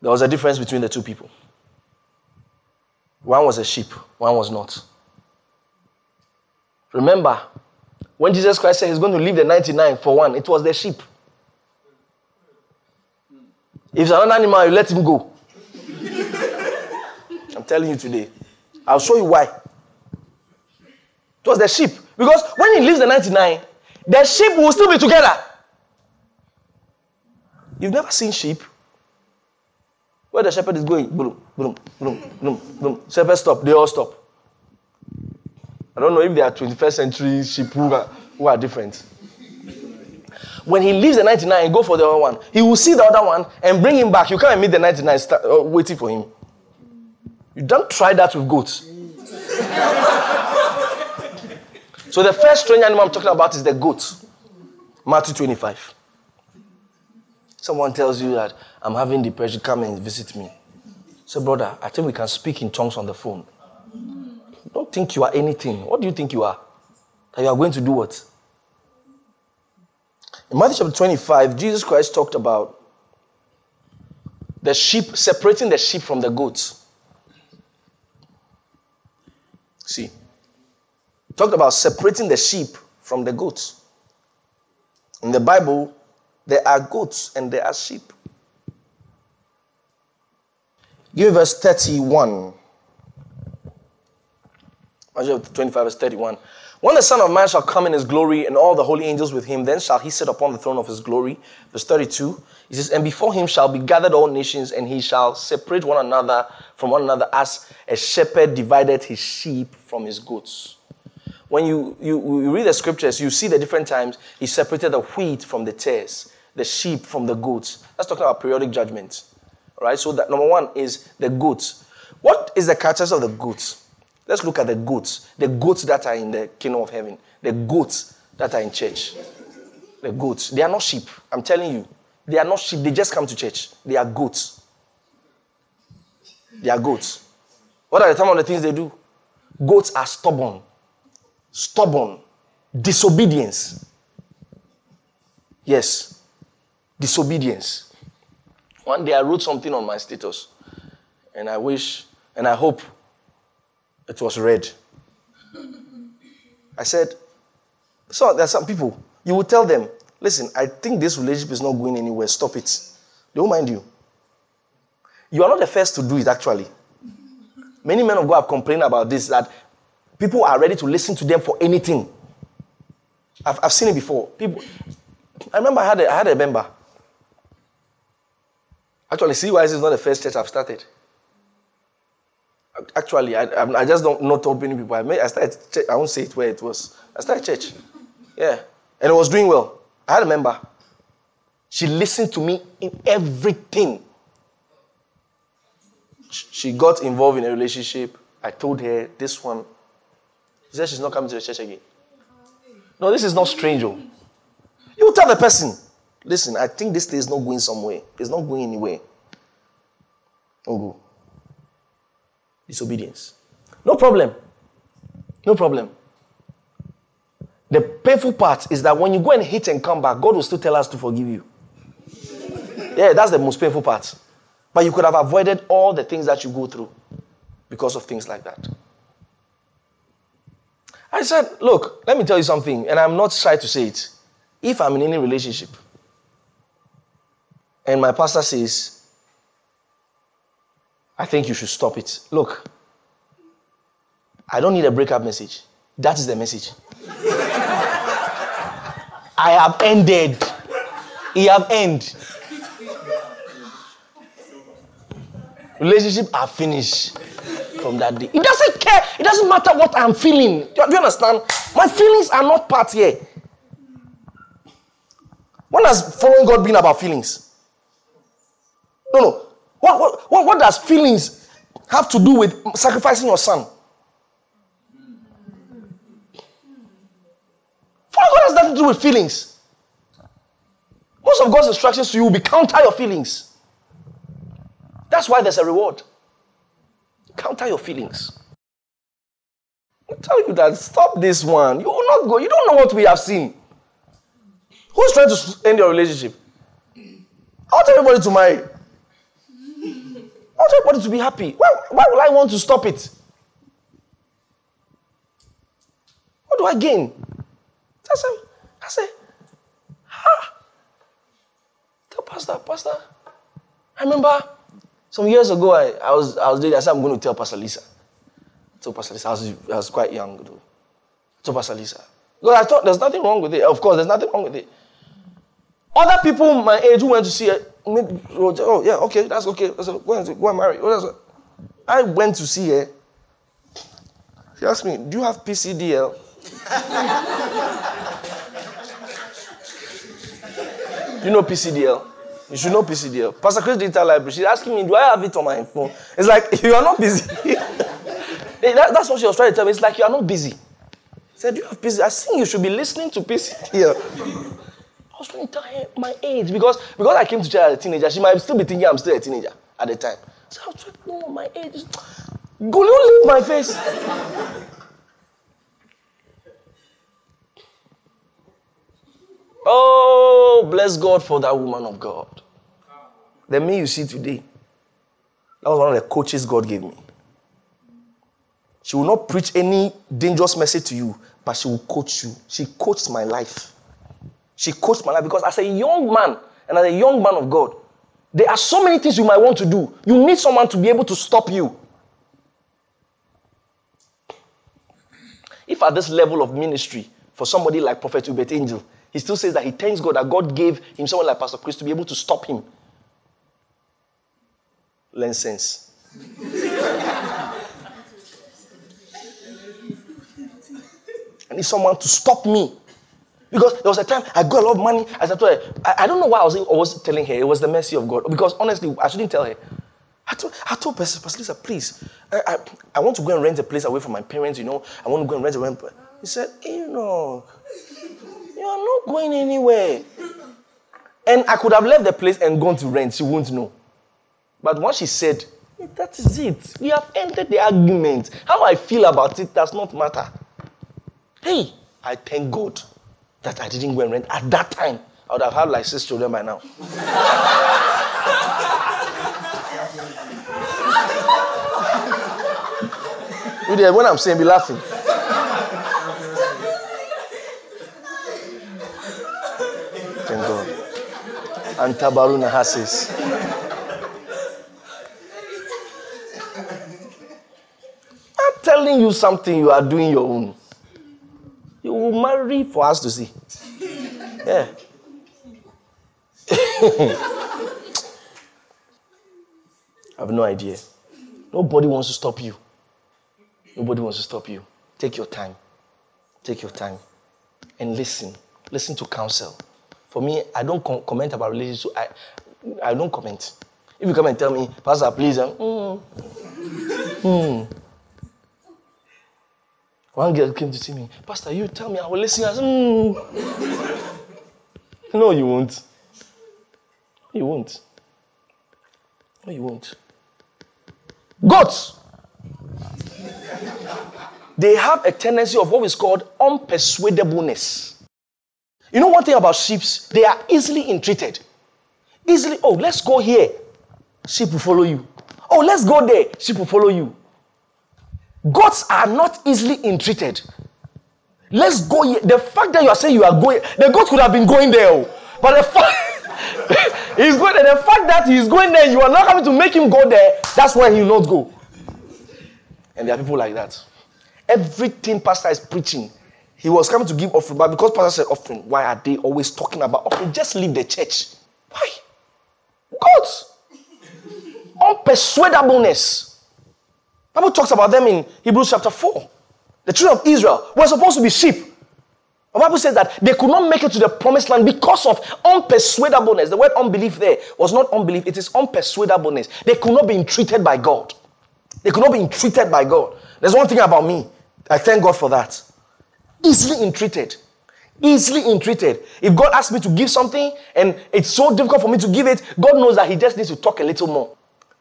There was a difference between the two people. One was a sheep, one was not. Remember, when Jesus Christ said he's going to leave the 99 for one, it was the sheep. If it's another animal, you let him go. I'm telling you today. I'll show you why. It was the sheep. Because when he leaves the 99, the sheep will still be together. You've never seen sheep? Where the shepherd is going, boom, boom, boom, boom, boom. Shepherd stop, they all stop. I don't know if they are 21st century sheep who are, who are different. When he leaves the 99 and go for the other one, he will see the other one and bring him back. You can't meet the 99 start, uh, waiting for him. You don't try that with goats. so the first strange animal I'm talking about is the goat. Matthew 25. Someone tells you that I'm having depression, come and visit me. So, brother, I think we can speak in tongues on the phone. Don't think you are anything. What do you think you are? That you are going to do what? In Matthew chapter 25, Jesus Christ talked about the sheep, separating the sheep from the goats. See, talked about separating the sheep from the goats. In the Bible, there are goats and there are sheep. Give verse 31. Isaiah 25, verse 31. When the Son of Man shall come in his glory and all the holy angels with him, then shall he sit upon the throne of his glory. Verse 32, he says, And before him shall be gathered all nations, and he shall separate one another from one another as a shepherd divided his sheep from his goats. When you, you, you read the scriptures, you see the different times he separated the wheat from the tares, the sheep from the goats. That's talking about periodic judgment. All right, so that number one is the goats. What is the characters of the goats? Let's look at the goats. The goats that are in the kingdom of heaven. The goats that are in church. The goats. They are not sheep. I'm telling you. They are not sheep. They just come to church. They are goats. They are goats. What are the some of the things they do? Goats are stubborn. Stubborn. Disobedience. Yes. Disobedience. One day I wrote something on my status. And I wish, and I hope it was read. I said, so there are some people, you will tell them, listen, I think this relationship is not going anywhere, stop it. They won't mind you. You are not the first to do it, actually. Many men of God have complained about this, that people are ready to listen to them for anything. I've, I've seen it before. People, I remember I had a, I had a member. Actually, CYC is not the first church I've started. Actually, I, I just don't not opening people. I made, I started. Church, I won't say it where it was. I started church. Yeah, and it was doing well. I had a member. She listened to me in everything. She got involved in a relationship. I told her this one. She said she's not coming to the church again. No, this is not strange. Oh. You tell the person, listen, I think this thing is not going somewhere. It's not going anywhere. Don't go. Disobedience. No problem. No problem. The painful part is that when you go and hit and come back, God will still tell us to forgive you. Yeah, that's the most painful part. But you could have avoided all the things that you go through because of things like that. I said, look, let me tell you something, and I'm not shy to say it. If I'm in any relationship and my pastor says, I think you should stop it. Look, I don't need a breakup message. That is the message. I have ended. He have ended. Relationship are finished from that day. It doesn't care. It doesn't matter what I'm feeling. Do you understand? My feelings are not part here. When has following God been about feelings? No, no. What, what, what, does feelings have to do with sacrificing your son? God has nothing to do with feelings. Most of God's instructions to you will be counter your feelings. That's why there's a reward. Counter your feelings. I tell you that stop this one. You will not go. You don't know what we have seen. Who's trying to end your relationship? I want everybody to marry. I want everybody to be happy. Why, why will I want to stop it? What do I gain? I said, I said, ha. Tell Pastor, Pastor. I remember some years ago, I, I was I was doing, I said, I'm going to tell Pastor Lisa. I told Pastor Lisa, I was, I was quite young. Though. I told Pastor Lisa. Because I thought there's nothing wrong with it. Of course, there's nothing wrong with it. Other people my age who went to see it, Oh, oh, yeah, okay, that's okay. I said, go and, go and marry. Oh, I went to see her. She asked me, do you have PCDL? you know PCDL? You should know PCDL. Pastor Chris Digital Library. She's asking me, do I have it on my phone? It's like, you are not busy. that, that's what she was trying to tell me. It's like, you are not busy. I said, do you have PC? I think you should be listening to PCDL. I was trying to tell her my age because, because I came to church as a teenager. She might still be thinking I'm still a teenager at the time. So I was trying to know my age. Go, leave my face. Oh, bless God for that woman of God. The me you see today, that was one of the coaches God gave me. She will not preach any dangerous message to you, but she will coach you. She coached my life. She coached my life because as a young man and as a young man of God, there are so many things you might want to do. You need someone to be able to stop you. If at this level of ministry, for somebody like Prophet Uebert Angel, he still says that he thanks God that God gave him someone like Pastor Chris to be able to stop him. Learn sense. I need someone to stop me. Because there was a time I got a lot of money. I told her, I, I don't know why I was, I was telling her. It was the mercy of God. Because honestly, I shouldn't tell her. I told, I told Pastor, Pastor Lisa, please, I, I, I, want to go and rent a place away from my parents, you know. I want to go and rent a rent. He said, you know, you are not going anywhere. And I could have left the place and gone to rent. She won't know. But once she said, that is it. We have ended the argument. How I feel about it does not matter. Hey, I thank God that I didn't go and rent at that time. I would have had like six children by now. You there, when I'm saying, be laughing. Thank God. And Tabaruna Hasis. I'm telling you something, you are doing your own. Marry for us to see. Yeah. I have no idea. Nobody wants to stop you. Nobody wants to stop you. Take your time. Take your time and listen. Listen to counsel. For me, I don't com- comment about relationships. I, I don't comment. If you come and tell me, Pastor, please, um, mm, mm. One girl came to see me, Pastor, you tell me, I will listen. I said, mm. No, you won't. You won't. No, you won't. Goats. They have a tendency of what is called unpersuadableness. You know one thing about sheep? They are easily entreated. Easily, oh, let's go here. Sheep will follow you. Oh, let's go there. Sheep will follow you. Goats are not easily entreated. Let's go. The fact that you are saying you are going, the goat could have been going there. Oh. But the fact he's going there, the fact that he's going there, you are not coming to make him go there, that's why he will not go. And there are people like that. Everything pastor is preaching, he was coming to give offering, but because pastor said offering, why are they always talking about offering? Just leave the church. Why? God. Unpersuadableness. Bible talks about them in Hebrews chapter 4. The children of Israel were supposed to be sheep. The Bible says that they could not make it to the promised land because of unpersuadableness. The word unbelief there was not unbelief, it is unpersuadableness. They could not be entreated by God. They could not be entreated by God. There's one thing about me. I thank God for that. Easily entreated. Easily entreated. If God asks me to give something and it's so difficult for me to give it, God knows that He just needs to talk a little more.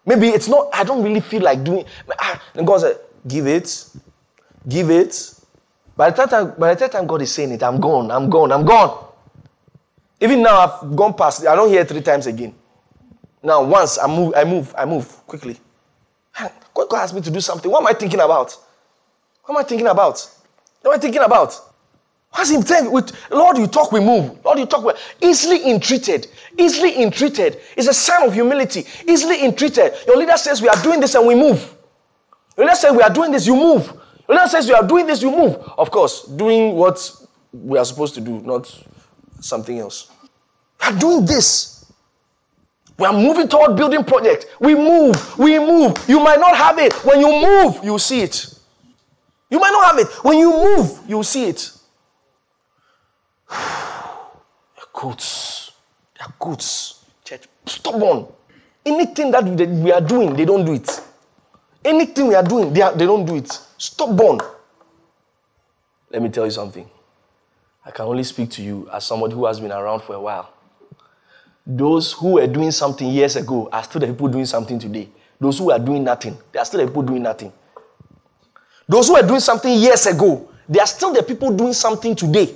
Maybe it's not, I don't really feel like doing ah, And God said, Give it, give it, by the time, by the time God is saying it, I'm gone, I'm gone, I'm gone. Even now, I've gone past. I don't hear three times again. Now, once I move, I move, I move quickly. God, God asked me to do something. What am I thinking about? What am I thinking about? What am I thinking about? What's him saying? With Lord, you talk, we move. Lord, you talk, we easily entreated. Easily entreated. It's a sign of humility. Easily entreated. Your leader says we are doing this and we move. Your leader says we are doing this, you move. The Lord says you are doing this, you move. Of course, doing what we are supposed to do, not something else. We are doing this. We are moving toward building project. We move, we move. You might not have it. When you move, you see it. You might not have it. When you move, you see it. They're goods. They're goods. Church, stubborn. Anything that we are doing, they don't do it. Anything we are doing, they, are, they don't do it. Stubborn. Let me tell you something. I can only speak to you as somebody who has been around for a while. Those who were doing something years ago are still the people doing something today. Those who are doing nothing, they are still the people doing nothing. Those who were doing something years ago, they are still the people doing something today.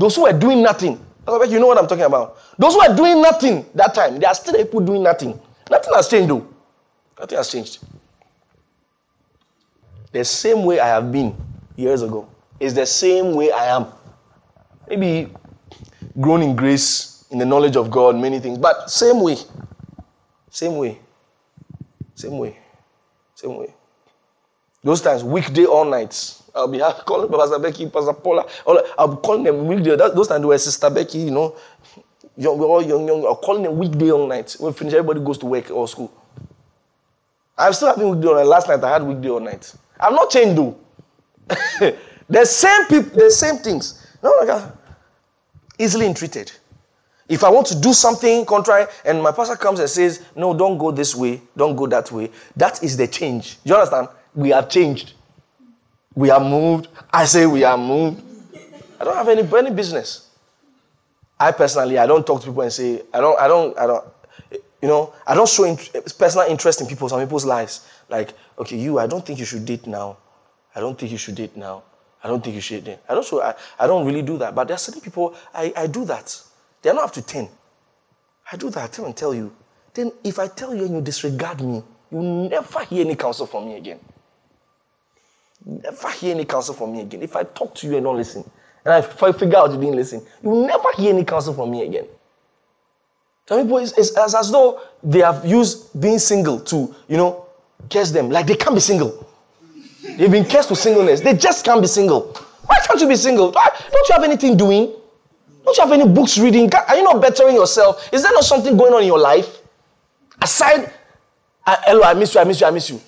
Those who are doing nothing, you know what I'm talking about. Those who are doing nothing that time, they are still people doing nothing. Nothing has changed though. Nothing has changed. The same way I have been years ago is the same way I am. Maybe grown in grace, in the knowledge of God, many things, but same way. Same way. Same way. Same way. Those times, weekday all nights. I'll be calling Pastor Becky, Pastor Paula. I'll be calling them weekday. those times, they were Sister Becky, you know. Young, we're all young, young. I'll call them weekday all night. When we finish, everybody goes to work or school. I'm still having weekday all night. Last night, I had weekday all night. I'm not changed though. the same people, the same things. No, like easily entreated. If I want to do something contrary and my pastor comes and says, No, don't go this way, don't go that way, that is the change. Do you understand? We have changed. We are moved. I say we are moved. I don't have any, any business. I personally, I don't talk to people and say, I don't, I don't, I don't, you know, I don't show personal interest in people, some people's lives. Like, okay, you, I don't think you should date now. I don't think you should date now. I don't think you should date. I don't, so I, I don't really do that. But there are certain people, I, I do that. They're not up to 10. I do that. I tell and tell you. Then if I tell you and you disregard me, you never hear any counsel from me again. Never hear any counsel from me again. If I talk to you and don't listen, and if I figure out you didn't listen, you will never hear any counsel from me again. Some people, it's, it's as though they have used being single to, you know, curse them. Like they can't be single. They've been cursed to singleness. They just can't be single. Why can't you be single? Why, Don't you have anything doing? Don't you have any books reading? Are you not bettering yourself? Is there not something going on in your life? Aside, hello, I miss you, I miss you, I miss you.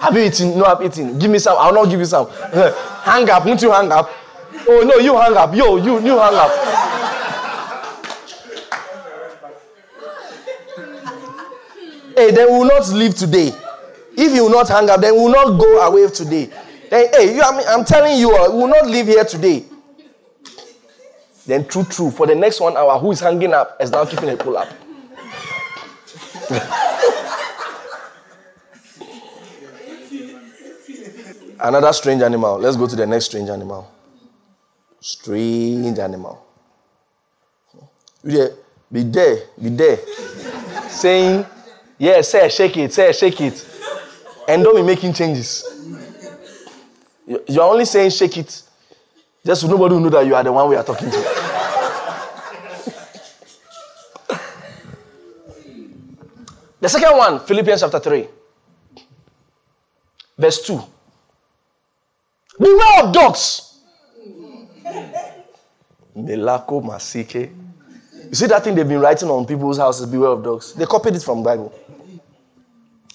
Have you eaten? No, I've eaten. Give me some. I'll not give you some. hang up. Won't you hang up? Oh, no, you hang up. Yo, you, you hang up. hey, they will not leave today. If you will not hang up, then we will not go away today. Then, hey, you, I I'm telling you, uh, we will not leave here today. Then, true, true, for the next one hour, who is hanging up is now keeping a pull up. Another strange animal. Let's go to the next strange animal. Strange animal. Be there, be there. Saying, yeah, say, shake it, say, shake it and don't be making changes. You're only saying shake it, just so nobody will know that you are the one we are talking to. the second one, Philippians chapter 3, verse 2. Beware of dogs. Melako Masike. You see that thing they've been writing on people's houses, beware of dogs. They copied it from Bible.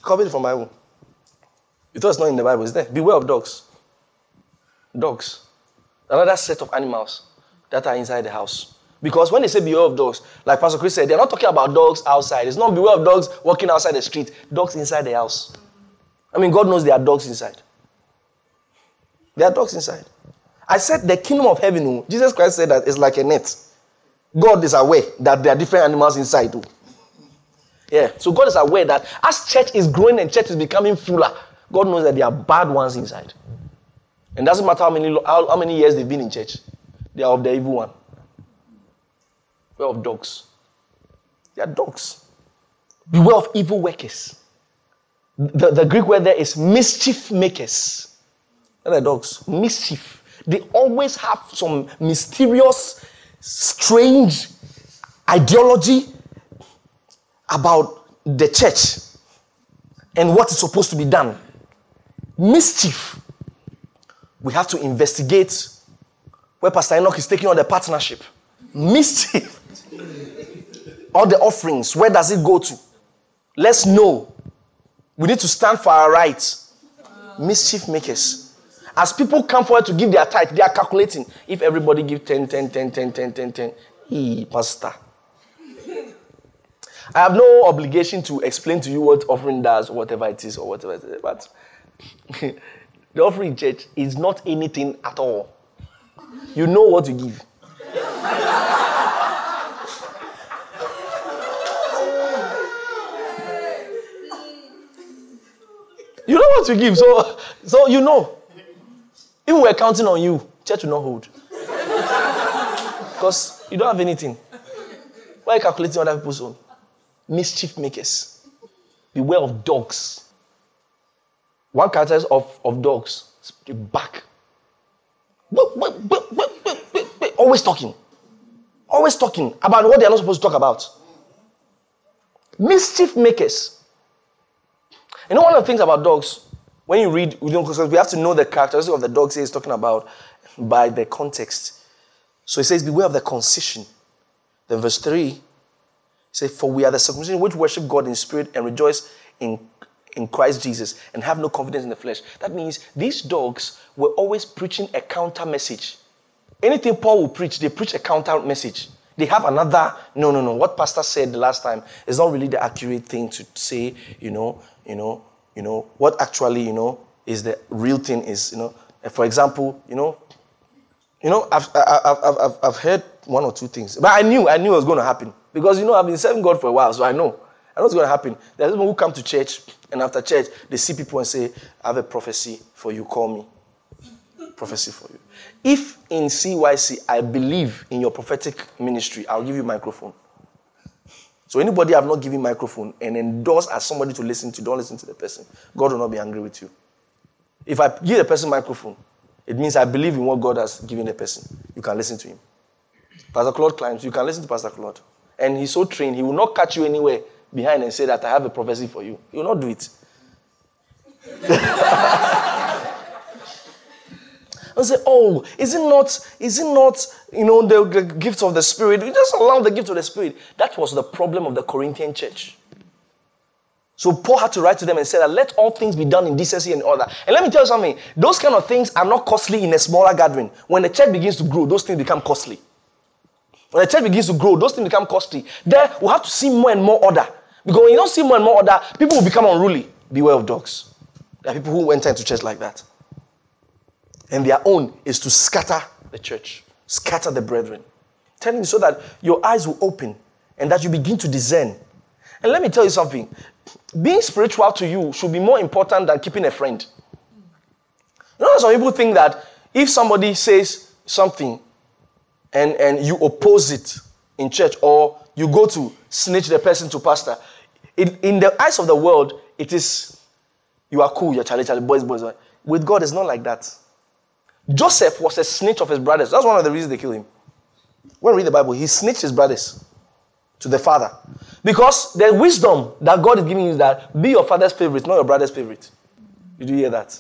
Copied it from Bible. You thought it's not in the Bible, is there? Beware of dogs. Dogs. Another set of animals that are inside the house. Because when they say beware of dogs, like Pastor Chris said, they're not talking about dogs outside. It's not beware of dogs walking outside the street, dogs inside the house. I mean, God knows there are dogs inside. There are dogs inside. I said the kingdom of heaven, oh, Jesus Christ said that it's like a net. God is aware that there are different animals inside too. Yeah, so God is aware that as church is growing and church is becoming fuller, God knows that there are bad ones inside. And doesn't matter how many, how, how many years they've been in church, they are of the evil one. Beware of dogs. They are dogs. Beware of evil workers. The, the Greek word there is mischief makers. The dogs. Mischief. They always have some mysterious, strange ideology about the church and what is supposed to be done. Mischief. We have to investigate where Pastor Enoch is taking on the partnership. Mischief all the offerings, where does it go to? Let's know. We need to stand for our rights. Mischief makers. As people come forward to give their tithe, they are calculating. If everybody give 10, 10, 10, 10, 10, 10, 10, hey, pastor. I have no obligation to explain to you what offering does whatever it is or whatever it is. But the offering church is not anything at all. You know what to give. You know what to give, so so you know. If we're counting on you, church will not hold. Because you don't have anything. Why are you calculating other people's own? Mischief makers. Beware of dogs. One character of, of dogs is back. Always talking. Always talking about what they're not supposed to talk about. Mischief makers. You know, one of the things about dogs, when you read, know, we have to know the characteristics of the dogs he's talking about by the context. So he says, Beware of the concision. Then verse 3 he says, For we are the circumcision which worship God in spirit and rejoice in, in Christ Jesus and have no confidence in the flesh. That means these dogs were always preaching a counter message. Anything Paul will preach, they preach a counter message. They have another, no, no, no. What Pastor said the last time is not really the accurate thing to say, you know you know, you know, what actually, you know, is the real thing is, you know, for example, you know, you know, I've, I've, I've, I've heard one or two things, but I knew, I knew it was going to happen because, you know, I've been serving God for a while, so I know. I know what's going to happen. There's people who come to church, and after church, they see people and say, I have a prophecy for you, call me. prophecy for you. If in CYC I believe in your prophetic ministry, I'll give you microphone. So anybody I've not given microphone and endorse as somebody to listen to, don't listen to the person. God will not be angry with you. If I give the person microphone, it means I believe in what God has given the person. You can listen to him. Pastor Claude climbs, you can listen to Pastor Claude. And he's so trained, he will not catch you anywhere behind and say that I have a prophecy for you. He will not do it. and say, oh, is it not, is it not, you know, the, the gift of the Spirit? You just allow the gift of the Spirit. That was the problem of the Corinthian church. So Paul had to write to them and say that let all things be done in decency and order. And let me tell you something, those kind of things are not costly in a smaller gathering. When the church begins to grow, those things become costly. When the church begins to grow, those things become costly. There we have to see more and more order. Because when you don't see more and more order, people will become unruly. Beware of dogs. There are people who enter into church like that and their own is to scatter the church, scatter the brethren. Telling you so that your eyes will open and that you begin to discern. And let me tell you something being spiritual to you should be more important than keeping a friend. You know, some people think that if somebody says something and, and you oppose it in church or you go to snitch the person to pastor, it, in the eyes of the world, it is you are cool, you're Charlie, Charlie, boys, boys. With God, it's not like that. Joseph was a snitch of his brothers. That's one of the reasons they killed him. When read the Bible, he snitched his brothers to the father. Because the wisdom that God is giving you is that be your father's favorite, not your brother's favorite. Did you hear that?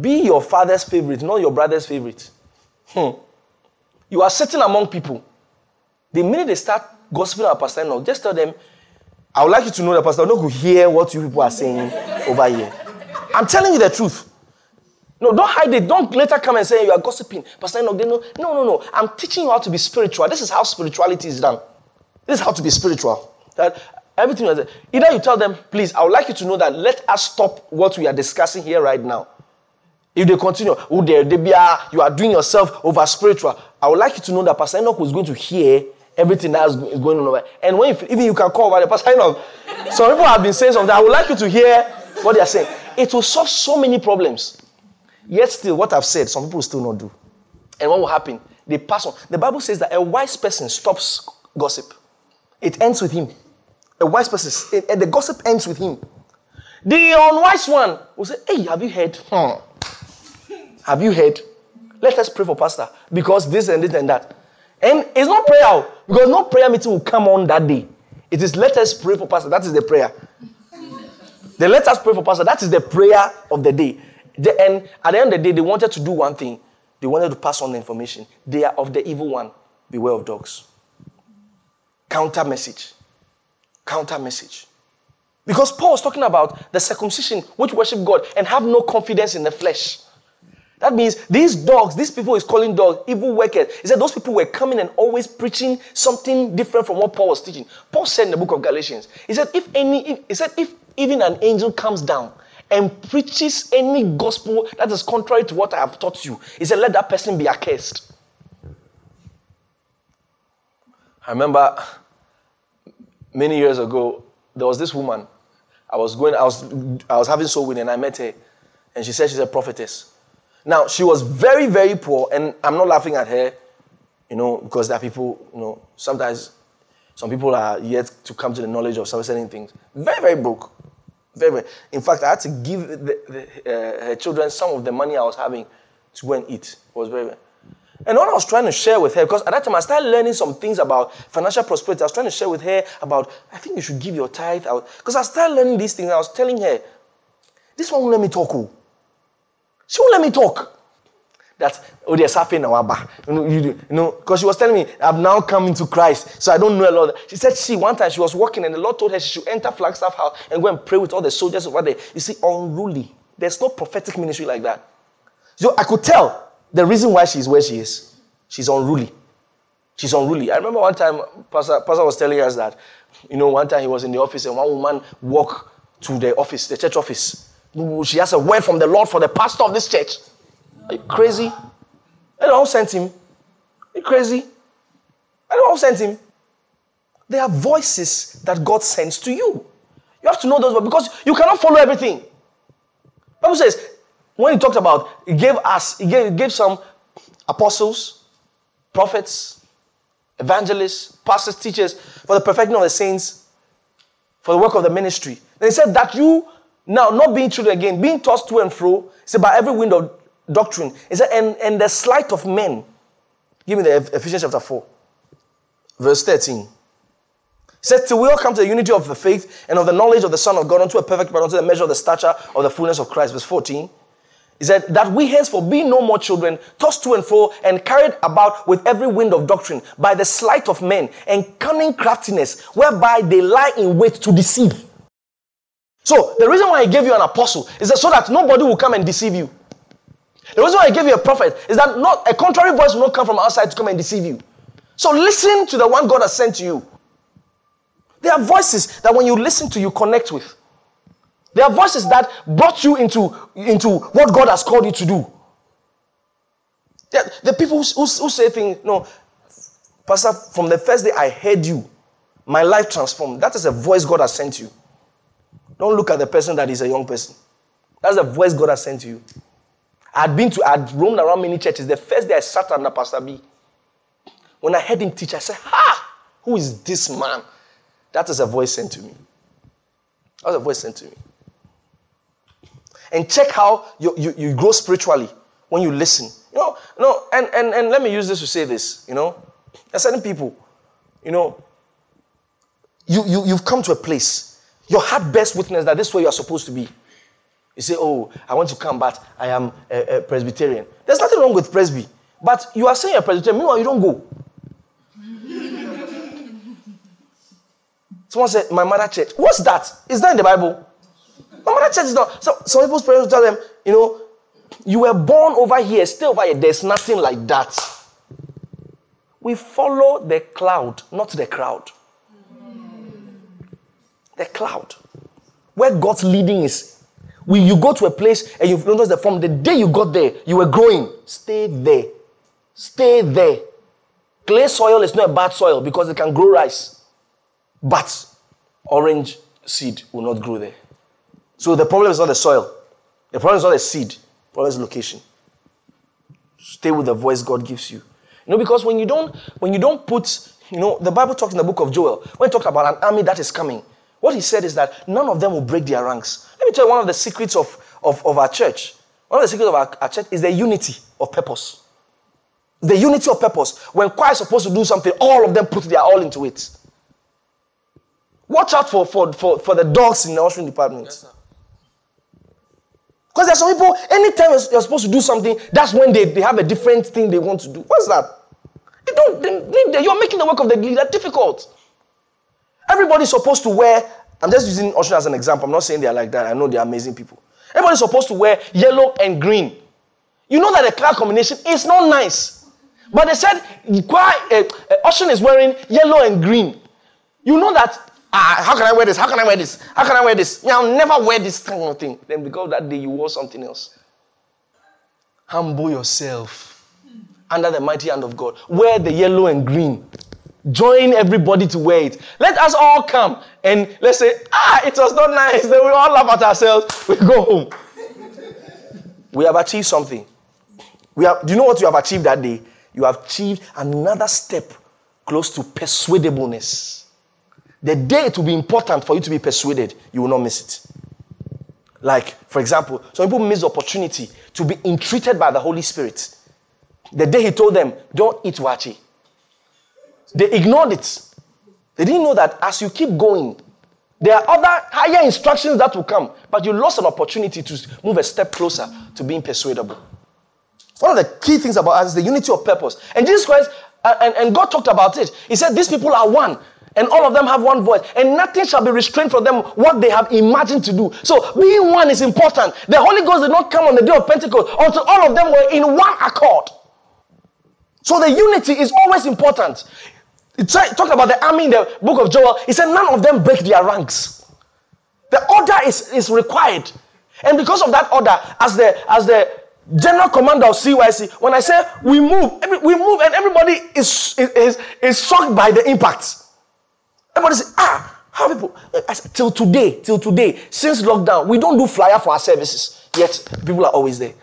Be your father's favorite, not your brother's favorite. Hmm. You are sitting among people. The minute they start gossiping about Pastor Enoch, just tell them, I would like you to know that Pastor Enoch will hear what you people are saying over here. I'm telling you the truth. No, don't hide it. Don't later come and say you are gossiping. Pastor Enoch, they know. No, no, no. I'm teaching you how to be spiritual. This is how spirituality is done. This is how to be spiritual. That everything is either you tell them, please, I would like you to know that let us stop what we are discussing here right now. If they continue, oh, there, they be, ah, you are doing yourself over spiritual. I would like you to know that Pastor Enoch was going to hear everything that's going on over. And when even you can call over the Pastor Enoch. Some people have been saying something. I would like you to hear what they are saying. It will solve so many problems. Yet still, what I've said, some people still not do. And what will happen? They pass on. The Bible says that a wise person stops gossip. It ends with him. A wise person, and the gossip ends with him. The unwise one will say, Hey, have you heard? Hmm. Have you heard? Let us pray for pastor because this and this and that. And it's not prayer because no prayer meeting will come on that day. It is let us pray for pastor. That is the prayer. the let us pray for pastor. That is the prayer of the day. The, and at the end of the day, they wanted to do one thing. They wanted to pass on the information. They are of the evil one. Beware of dogs. Counter message. Counter message. Because Paul was talking about the circumcision which worship God and have no confidence in the flesh. That means these dogs, these people is calling dogs, evil workers. He said those people were coming and always preaching something different from what Paul was teaching. Paul said in the book of Galatians, he said, if any, he said, if even an angel comes down and preaches any gospel that is contrary to what I have taught you, he said, let that person be accursed. I remember many years ago, there was this woman. I was going, I was, I was having soul winning, and I met her, and she said she's a prophetess. Now, she was very, very poor, and I'm not laughing at her, you know, because there are people, you know, sometimes some people are yet to come to the knowledge of certain things. Very, very broke. Very, very. In fact, I had to give the, the, uh, her children some of the money I was having to go and eat. It was very, very. And what I was trying to share with her, because at that time I started learning some things about financial prosperity. I was trying to share with her about, I think you should give your tithe out. Because I started learning these things. I was telling her, this one won't let me talk. Oh. She won't let me talk. That, oh, there's something now, you know, you know, because she was telling me, I've now come into Christ, so I don't know a lot. She said, she, one time she was walking and the Lord told her she should enter Flagstaff House and go and pray with all the soldiers over there. You see, unruly. There's no prophetic ministry like that. So I could tell the reason why she's where she is. She's unruly. She's unruly. I remember one time, Pastor, Pastor was telling us that, you know, one time he was in the office and one woman walked to the office, the church office. She has a word from the Lord for the pastor of this church. Are you crazy? I don't send him. Are you crazy? I don't send him. There are voices that God sends to you. You have to know those because you cannot follow everything. Bible says, when he talked about, he gave us, he gave, he gave some apostles, prophets, evangelists, pastors, teachers for the perfecting of the saints, for the work of the ministry. Then he said that you now not being children again, being tossed to and fro, said by every wind of doctrine. He said, and, and the sleight of men. Give me the Ephesians chapter 4, verse 13. He said, Till we all come to the unity of the faith and of the knowledge of the Son of God, unto a perfect man, unto the measure of the stature of the fullness of Christ. Verse 14. He said, That we henceforth be no more children, tossed to and fro, and carried about with every wind of doctrine, by the sleight of men and cunning craftiness, whereby they lie in wait to deceive. So, the reason why I gave you an apostle is that so that nobody will come and deceive you. The reason why I gave you a prophet is that not a contrary voice will not come from outside to come and deceive you. So listen to the one God has sent to you. There are voices that when you listen to, you connect with. There are voices that brought you into, into what God has called you to do. The, the people who, who, who say things, no, Pastor, from the first day I heard you, my life transformed. That is a voice God has sent you. Don't look at the person that is a young person. That's the voice God has sent to you. I'd been to, I'd roamed around many churches. The first day I sat under Pastor B, when I heard him teach, I said, Ha! Who is this man? That is a voice sent to me. That was a voice sent to me. And check how you, you, you grow spiritually when you listen. You know, no, and, and, and let me use this to say this, you know. There certain people, you know, you, you, you've come to a place. Your heart bears witness that this is where you are supposed to be. You say, Oh, I want to come, but I am a, a Presbyterian. There's nothing wrong with Presby. But you are saying you're Presbyterian, meanwhile, you don't go. Someone said, My mother church. What's that? Is that in the Bible? My mother church is not. So, some people's parents tell them, you know, you were born over here, stay over here. There's nothing like that. We follow the cloud, not the crowd. The cloud. Where God's leading is. When you go to a place and you've noticed that from the day you got there, you were growing. Stay there. Stay there. Clay soil is not a bad soil because it can grow rice. But orange seed will not grow there. So the problem is not the soil. The problem is not the seed. The problem is location. Stay with the voice God gives you. You know, because when you don't, when you don't put, you know, the Bible talks in the book of Joel, when it talks about an army that is coming, what he said is that none of them will break their ranks. Me tell you one of the secrets of, of, of our church. One of the secrets of our, our church is the unity of purpose. The unity of purpose. When choir is supposed to do something, all of them put their all into it. Watch out for, for, for, for the dogs in the ushering department. Yes, because there's some people, anytime you're supposed to do something, that's when they, they have a different thing they want to do. What's that? You don't, they, they, you're making the work of the leader difficult. Everybody's supposed to wear, I'm just using Ocean as an example. I'm not saying they're like that. I know they're amazing people. Everybody's supposed to wear yellow and green. You know that the color combination is not nice. But they said, why, uh, uh, Ocean is wearing yellow and green. You know that Ah, how can I wear this? How can I wear this? How can I wear this? Yeah, I'll never wear this kind of thing. Then because that day you wore something else. Humble yourself under the mighty hand of God. Wear the yellow and green. Join everybody to wear it. Let us all come and let's say, ah, it was not nice. Then we all laugh at ourselves. We go home. we have achieved something. We have, do you know what you have achieved that day? You have achieved another step close to persuadableness. The day it will be important for you to be persuaded, you will not miss it. Like, for example, some people miss the opportunity to be entreated by the Holy Spirit. The day he told them, don't eat waakye. They ignored it. They didn't know that as you keep going, there are other higher instructions that will come, but you lost an opportunity to move a step closer to being persuadable. One of the key things about us is the unity of purpose. And Jesus Christ, uh, and, and God talked about it. He said, These people are one and all of them have one voice, and nothing shall be restrained from them what they have imagined to do. So, being one is important. The Holy Ghost did not come on the day of Pentecost until all of them were in one accord. So, the unity is always important. It talked about the army in the book of Joel. He said, None of them break their ranks. The order is, is required. And because of that order, as the as the general commander of CYC, when I say we move, every, we move, and everybody is, is, is shocked by the impact. Everybody say, ah, how people, said, till today, till today, since lockdown, we don't do flyer for our services. Yet, people are always there.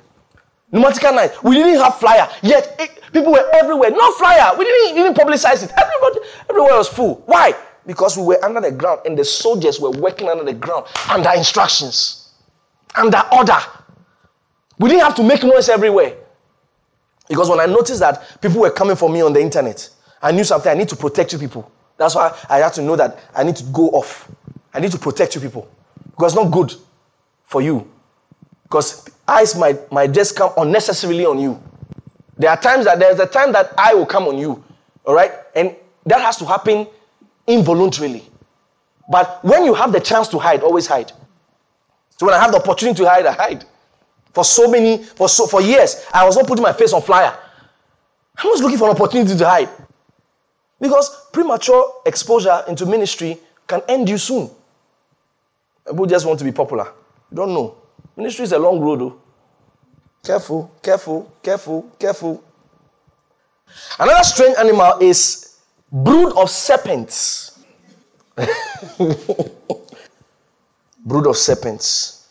Pneumatica night, we didn't have flyer. Yet, it, people were everywhere. No flyer. We didn't even publicize it. Everybody, everywhere was full. Why? Because we were under the ground and the soldiers were working under the ground under instructions, under order. We didn't have to make noise everywhere. Because when I noticed that people were coming for me on the internet, I knew something. I need to protect you people. That's why I had to know that I need to go off. I need to protect you people. Because it's not good for you. Because eyes might, might just come unnecessarily on you. There are times that there's a time that I will come on you. All right? And that has to happen involuntarily. But when you have the chance to hide, always hide. So when I have the opportunity to hide, I hide. For so many, for so for years, I was not putting my face on flyer. I was looking for an opportunity to hide. Because premature exposure into ministry can end you soon. People just want to be popular. You don't know. Ministry is a long road, though. Careful, careful, careful, careful. Another strange animal is brood of serpents. brood of serpents.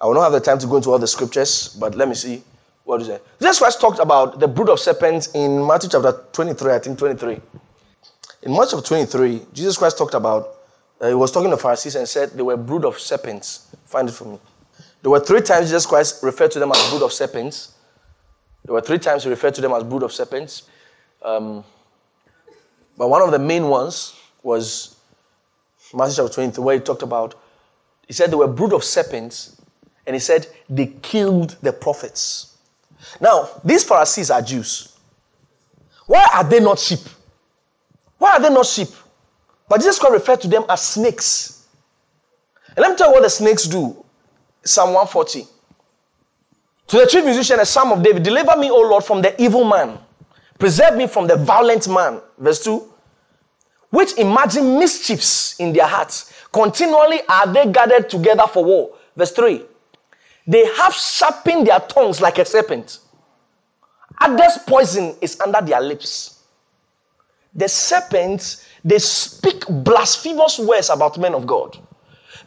I will not have the time to go into all the scriptures, but let me see what is it. Jesus Christ talked about the brood of serpents in Matthew chapter 23, I think 23. In Matthew of 23, Jesus Christ talked about, uh, he was talking to Pharisees and said they were brood of serpents. Find it for me. There were three times Jesus Christ referred to them as brood of serpents. There were three times he referred to them as brood of serpents. Um, but one of the main ones was Matthew chapter 23, where he talked about, he said they were brood of serpents. And he said, They killed the prophets. Now, these Pharisees are Jews. Why are they not sheep? Why are they not sheep? But Jesus Christ referred to them as snakes. And let me tell you what the snakes do. Psalm 140. To the chief musician, a psalm of David, deliver me, O Lord, from the evil man. Preserve me from the violent man. Verse 2. Which imagine mischiefs in their hearts. Continually are they gathered together for war. Verse 3. They have sharpened their tongues like a serpent. Others' poison is under their lips. The serpents, they speak blasphemous words about men of God.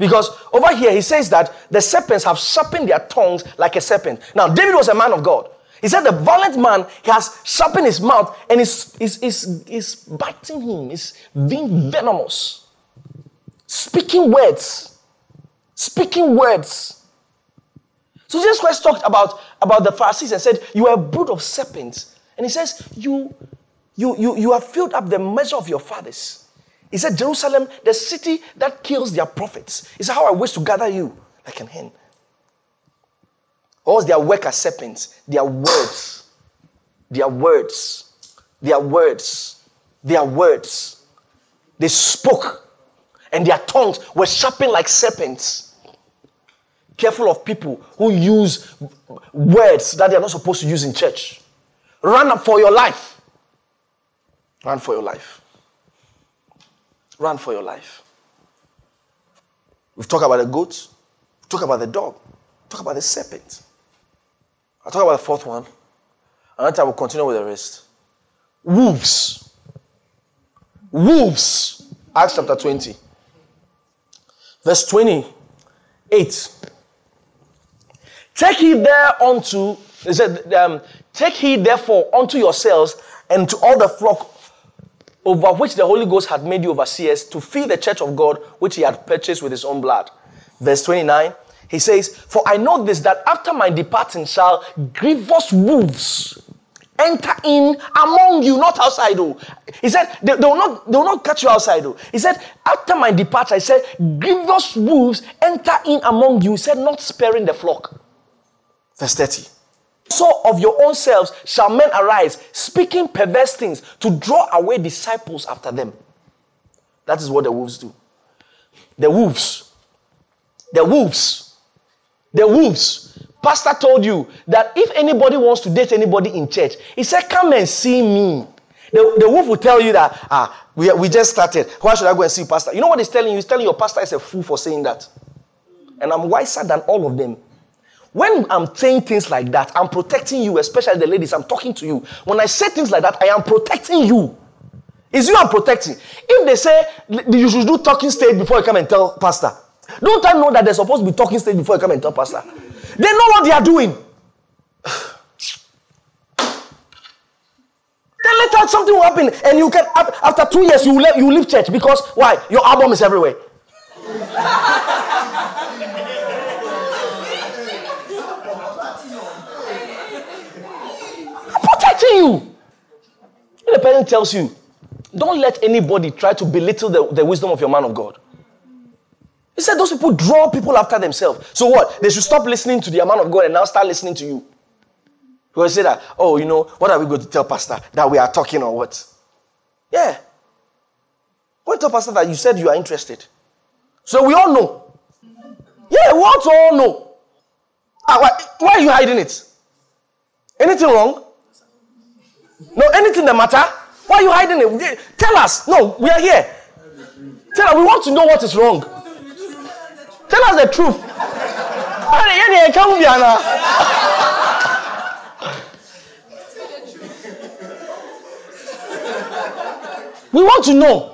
Because over here, he says that the serpents have sharpened their tongues like a serpent. Now, David was a man of God. He said the violent man has sharpened his mouth and is, is, is, is biting him, is being venomous, speaking words, speaking words. So Jesus Christ talked about, about the Pharisees and said, You are a brood of serpents. And he says, You you you you have filled up the measure of your fathers. He said, Jerusalem, the city that kills their prophets. He said, How I wish to gather you like an hen. Or their work as serpents, their words, their words, their words, their words. They spoke, and their tongues were sharpened like serpents. Careful of people who use words that they are not supposed to use in church. Run for your life. Run for your life. Run for your life. We've talked about the goat, talk about the dog, talk about the serpent. I'll talk about the fourth one. Another time we'll continue with the rest. Wolves. Wolves. Acts chapter 20. Verse 28. Take heed there unto, they said, um, take heed therefore unto yourselves and to all the flock over which the Holy Ghost had made you overseers to feed the church of God, which he had purchased with his own blood. Verse 29, he says, For I know this, that after my departing shall grievous wolves enter in among you, not outside. Oh. He said, they, they, will not, they will not catch you outside. Oh. He said, After my departure, I said, grievous wolves enter in among you. He said, Not sparing the flock. Verse 30 so of your own selves shall men arise, speaking perverse things to draw away disciples after them. That is what the wolves do. The wolves. The wolves. The wolves. Pastor told you that if anybody wants to date anybody in church, he said, Come and see me. The, the wolf will tell you that, ah, we, we just started. Why should I go and see pastor? You know what he's telling you? He's telling your pastor is a fool for saying that. And I'm wiser than all of them. When I'm saying things like that, I'm protecting you, especially the ladies. I'm talking to you. When I say things like that, I am protecting you. It's you I'm protecting. If they say you should do talking stage before you come and tell pastor, don't I know that they're supposed to be talking stage before you come and tell pastor? They know what they are doing. then later something will happen, and you can after two years you leave, you leave church because why? Your album is everywhere. protecting you. the parent tells you, don't let anybody try to belittle the, the wisdom of your man of God. He said those people draw people after themselves. So what? They should stop listening to the man of God and now start listening to you. Because say that, oh, you know, what are we going to tell Pastor? That we are talking or what? Yeah. Go tell Pastor that you said you are interested. So we all know. Yeah, we all know. Ah, why, why are you hiding it? Anything wrong? No, anything that matter? Why are you hiding it? Tell us. No, we are here. Tell us. We want to know what is wrong. Tell us the truth. we want to know.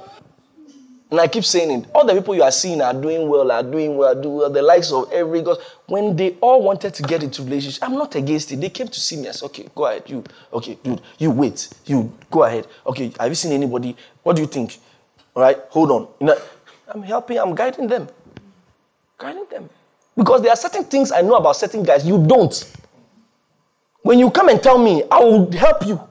And I keep saying it. All the people you are seeing are doing well, are doing well, do well. The likes of every God. When they all wanted to get into relationship, I'm not against it. They came to see me. I said, okay, go ahead. You, okay, dude, you wait. You go ahead. Okay, have you seen anybody? What do you think? All right, hold on. You know, I'm helping, I'm guiding them. Guiding them. Because there are certain things I know about certain guys you don't. When you come and tell me, I will help you.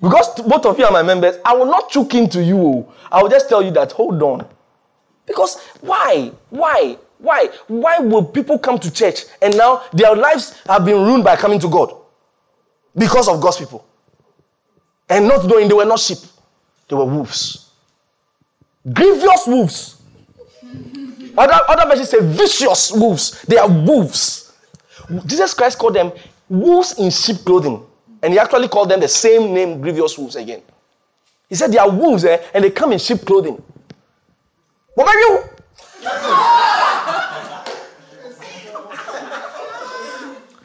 Because both of you are my members, I will not choke into you. Oh. I will just tell you that, hold on. Because why? Why? Why? Why will people come to church and now their lives have been ruined by coming to God? Because of God's people. And not knowing they were not sheep, they were wolves. Grievous wolves. Other, other versions say vicious wolves. They are wolves. Jesus Christ called them wolves in sheep clothing. And he actually called them the same name, grievous wolves again. He said they are wolves eh, and they come in sheep clothing. What about you?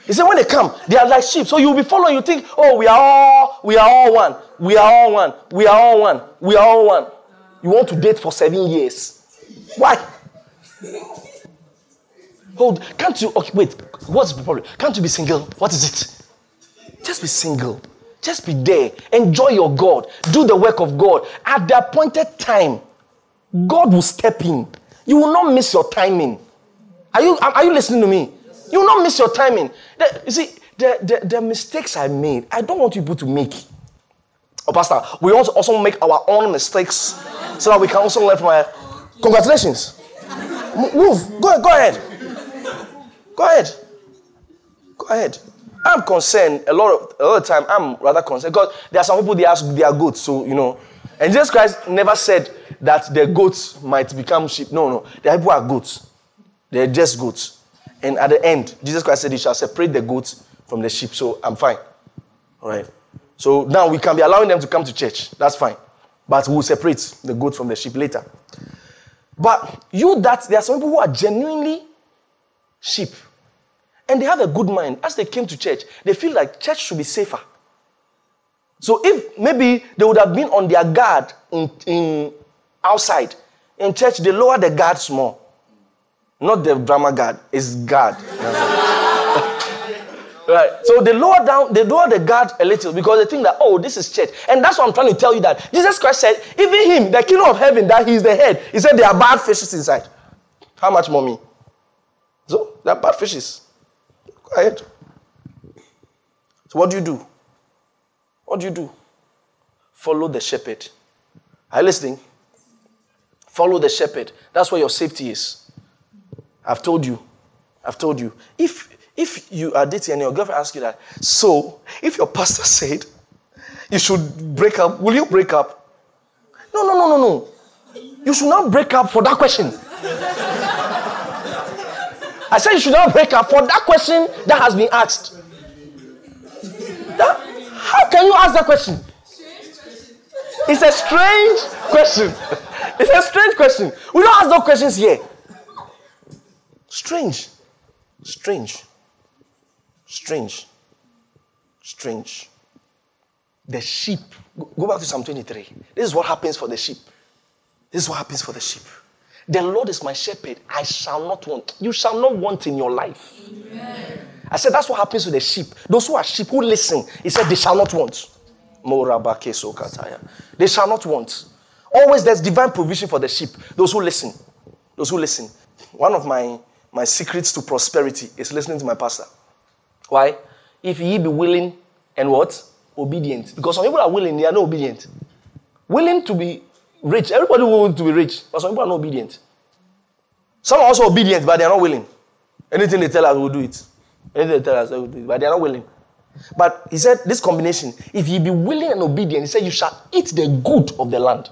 He said, when they come, they are like sheep. So you'll be following, you think, oh, we are all, we are all one. We are all one. We are all one. We are all one. You want to date for seven years. Why? Hold, can't you, okay, wait, what's the problem? Can't you be single? What is it? Just be single. Just be there. Enjoy your God. Do the work of God. At the appointed time, God will step in. You will not miss your timing. Are you, are you listening to me? You will not miss your timing. The, you see, the, the, the mistakes I made, I don't want people to make. Oh, Pastor, we also, also make our own mistakes so that we can also learn from our. Congratulations. Move. Go, go ahead. Go ahead. Go ahead. I'm concerned a lot of a lot of time. I'm rather concerned because there are some people they ask they are goats, so you know. And Jesus Christ never said that the goats might become sheep. No, no. The people are goats. They're just goats. And at the end, Jesus Christ said, He shall separate the goats from the sheep. So I'm fine. All right. So now we can be allowing them to come to church. That's fine. But we'll separate the goat from the sheep later. But you that there are some people who are genuinely sheep. And they have a good mind. As they came to church, they feel like church should be safer. So if maybe they would have been on their guard in, in outside, in church, they lower the guards more. Not the drama guard, it's guard. right. So they lower down, they lower the guard a little because they think that, oh, this is church. And that's what I'm trying to tell you that Jesus Christ said, even him, the kingdom of heaven, that he's the head, he said there are bad fishes inside. How much more me? So there are bad fishes. Ahead. So what do you do? What do you do? Follow the shepherd. Are you listening? Follow the shepherd. That's where your safety is. I've told you. I've told you. If if you are dating and your girlfriend asks you that, so if your pastor said you should break up, will you break up? No, no, no, no, no. You should not break up for that question. I said you should not break up for that question that has been asked. That, how can you ask that question? It's a strange question. It's a strange question. We don't ask those questions here. Strange. Strange. Strange. Strange. The sheep. Go back to Psalm 23. This is what happens for the sheep. This is what happens for the sheep. The Lord is my shepherd. I shall not want. You shall not want in your life. Amen. I said that's what happens to the sheep. Those who are sheep who listen, he said they shall not want. They shall not want. Always there's divine provision for the sheep. Those who listen. Those who listen. One of my, my secrets to prosperity is listening to my pastor. Why? If ye be willing and what? Obedient. Because some people are willing, they are not obedient. Willing to be rich. Everybody wants to be rich, but some people are not obedient. Some are also obedient, but they are not willing. Anything they tell us, we'll do it. Anything they tell us, we'll do it, but they are not willing. But he said, this combination, if you be willing and obedient, he said, you shall eat the good of the land.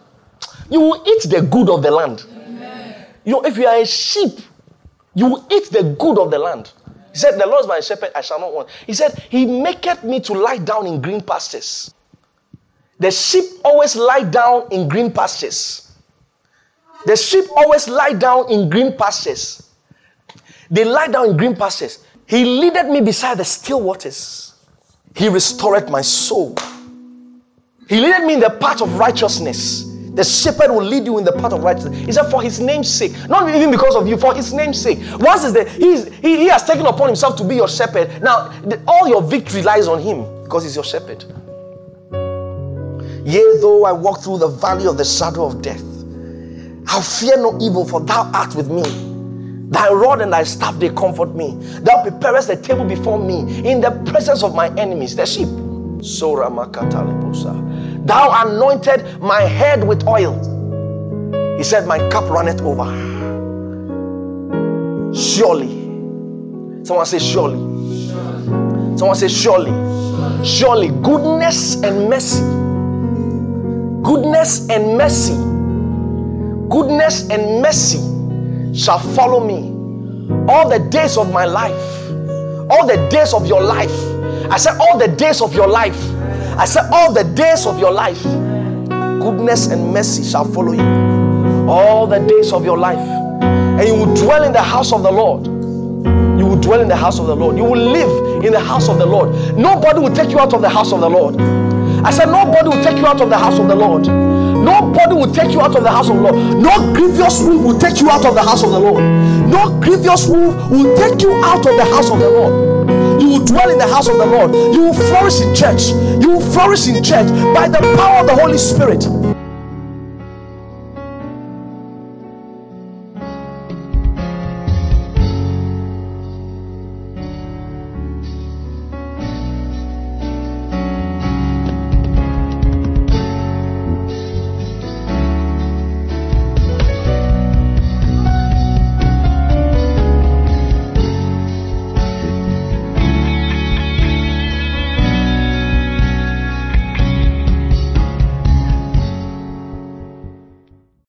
You will eat the good of the land. Amen. You know, if you are a sheep, you will eat the good of the land. He said, The Lord is my shepherd, I shall not want. He said, He maketh me to lie down in green pastures. The sheep always lie down in green pastures. The sheep always lie down in green pastures. They lie down in green pastures. He leaded me beside the still waters. He restored my soul. He led me in the path of righteousness. The shepherd will lead you in the path of righteousness. He said, for his name's sake. Not even because of you, for his name's sake. Once is the, he's, he, he has taken upon himself to be your shepherd. Now, the, all your victory lies on him because he's your shepherd. Yea, though I walk through the valley of the shadow of death, I'll fear no evil, for thou art with me. Thy rod and thy staff, they comfort me. Thou preparest a table before me in the presence of my enemies, the sheep. Sora Thou anointed my head with oil. He said, My cup runneth over. Surely. Someone say, Surely. Someone say, Surely. Surely goodness and mercy. Goodness and mercy. Goodness and mercy shall follow me all the days of my life. All the days of your life. I said, All the days of your life. I said, All the days of your life. Goodness and mercy shall follow you all the days of your life. And you will dwell in the house of the Lord you will dwell in the house of the Lord. You will live in the house of the Lord. Nobody will take you out of the house of the Lord. I said, Nobody will take you out of the house of the Lord. Nobody will take you out of the house of the Lord. No grievous move will take you out of the house of the Lord. No grievous move will take you out of the house of the Lord. You will dwell in the house of the Lord. You will flourish in church. You will flourish in church by the power of the Holy Spirit.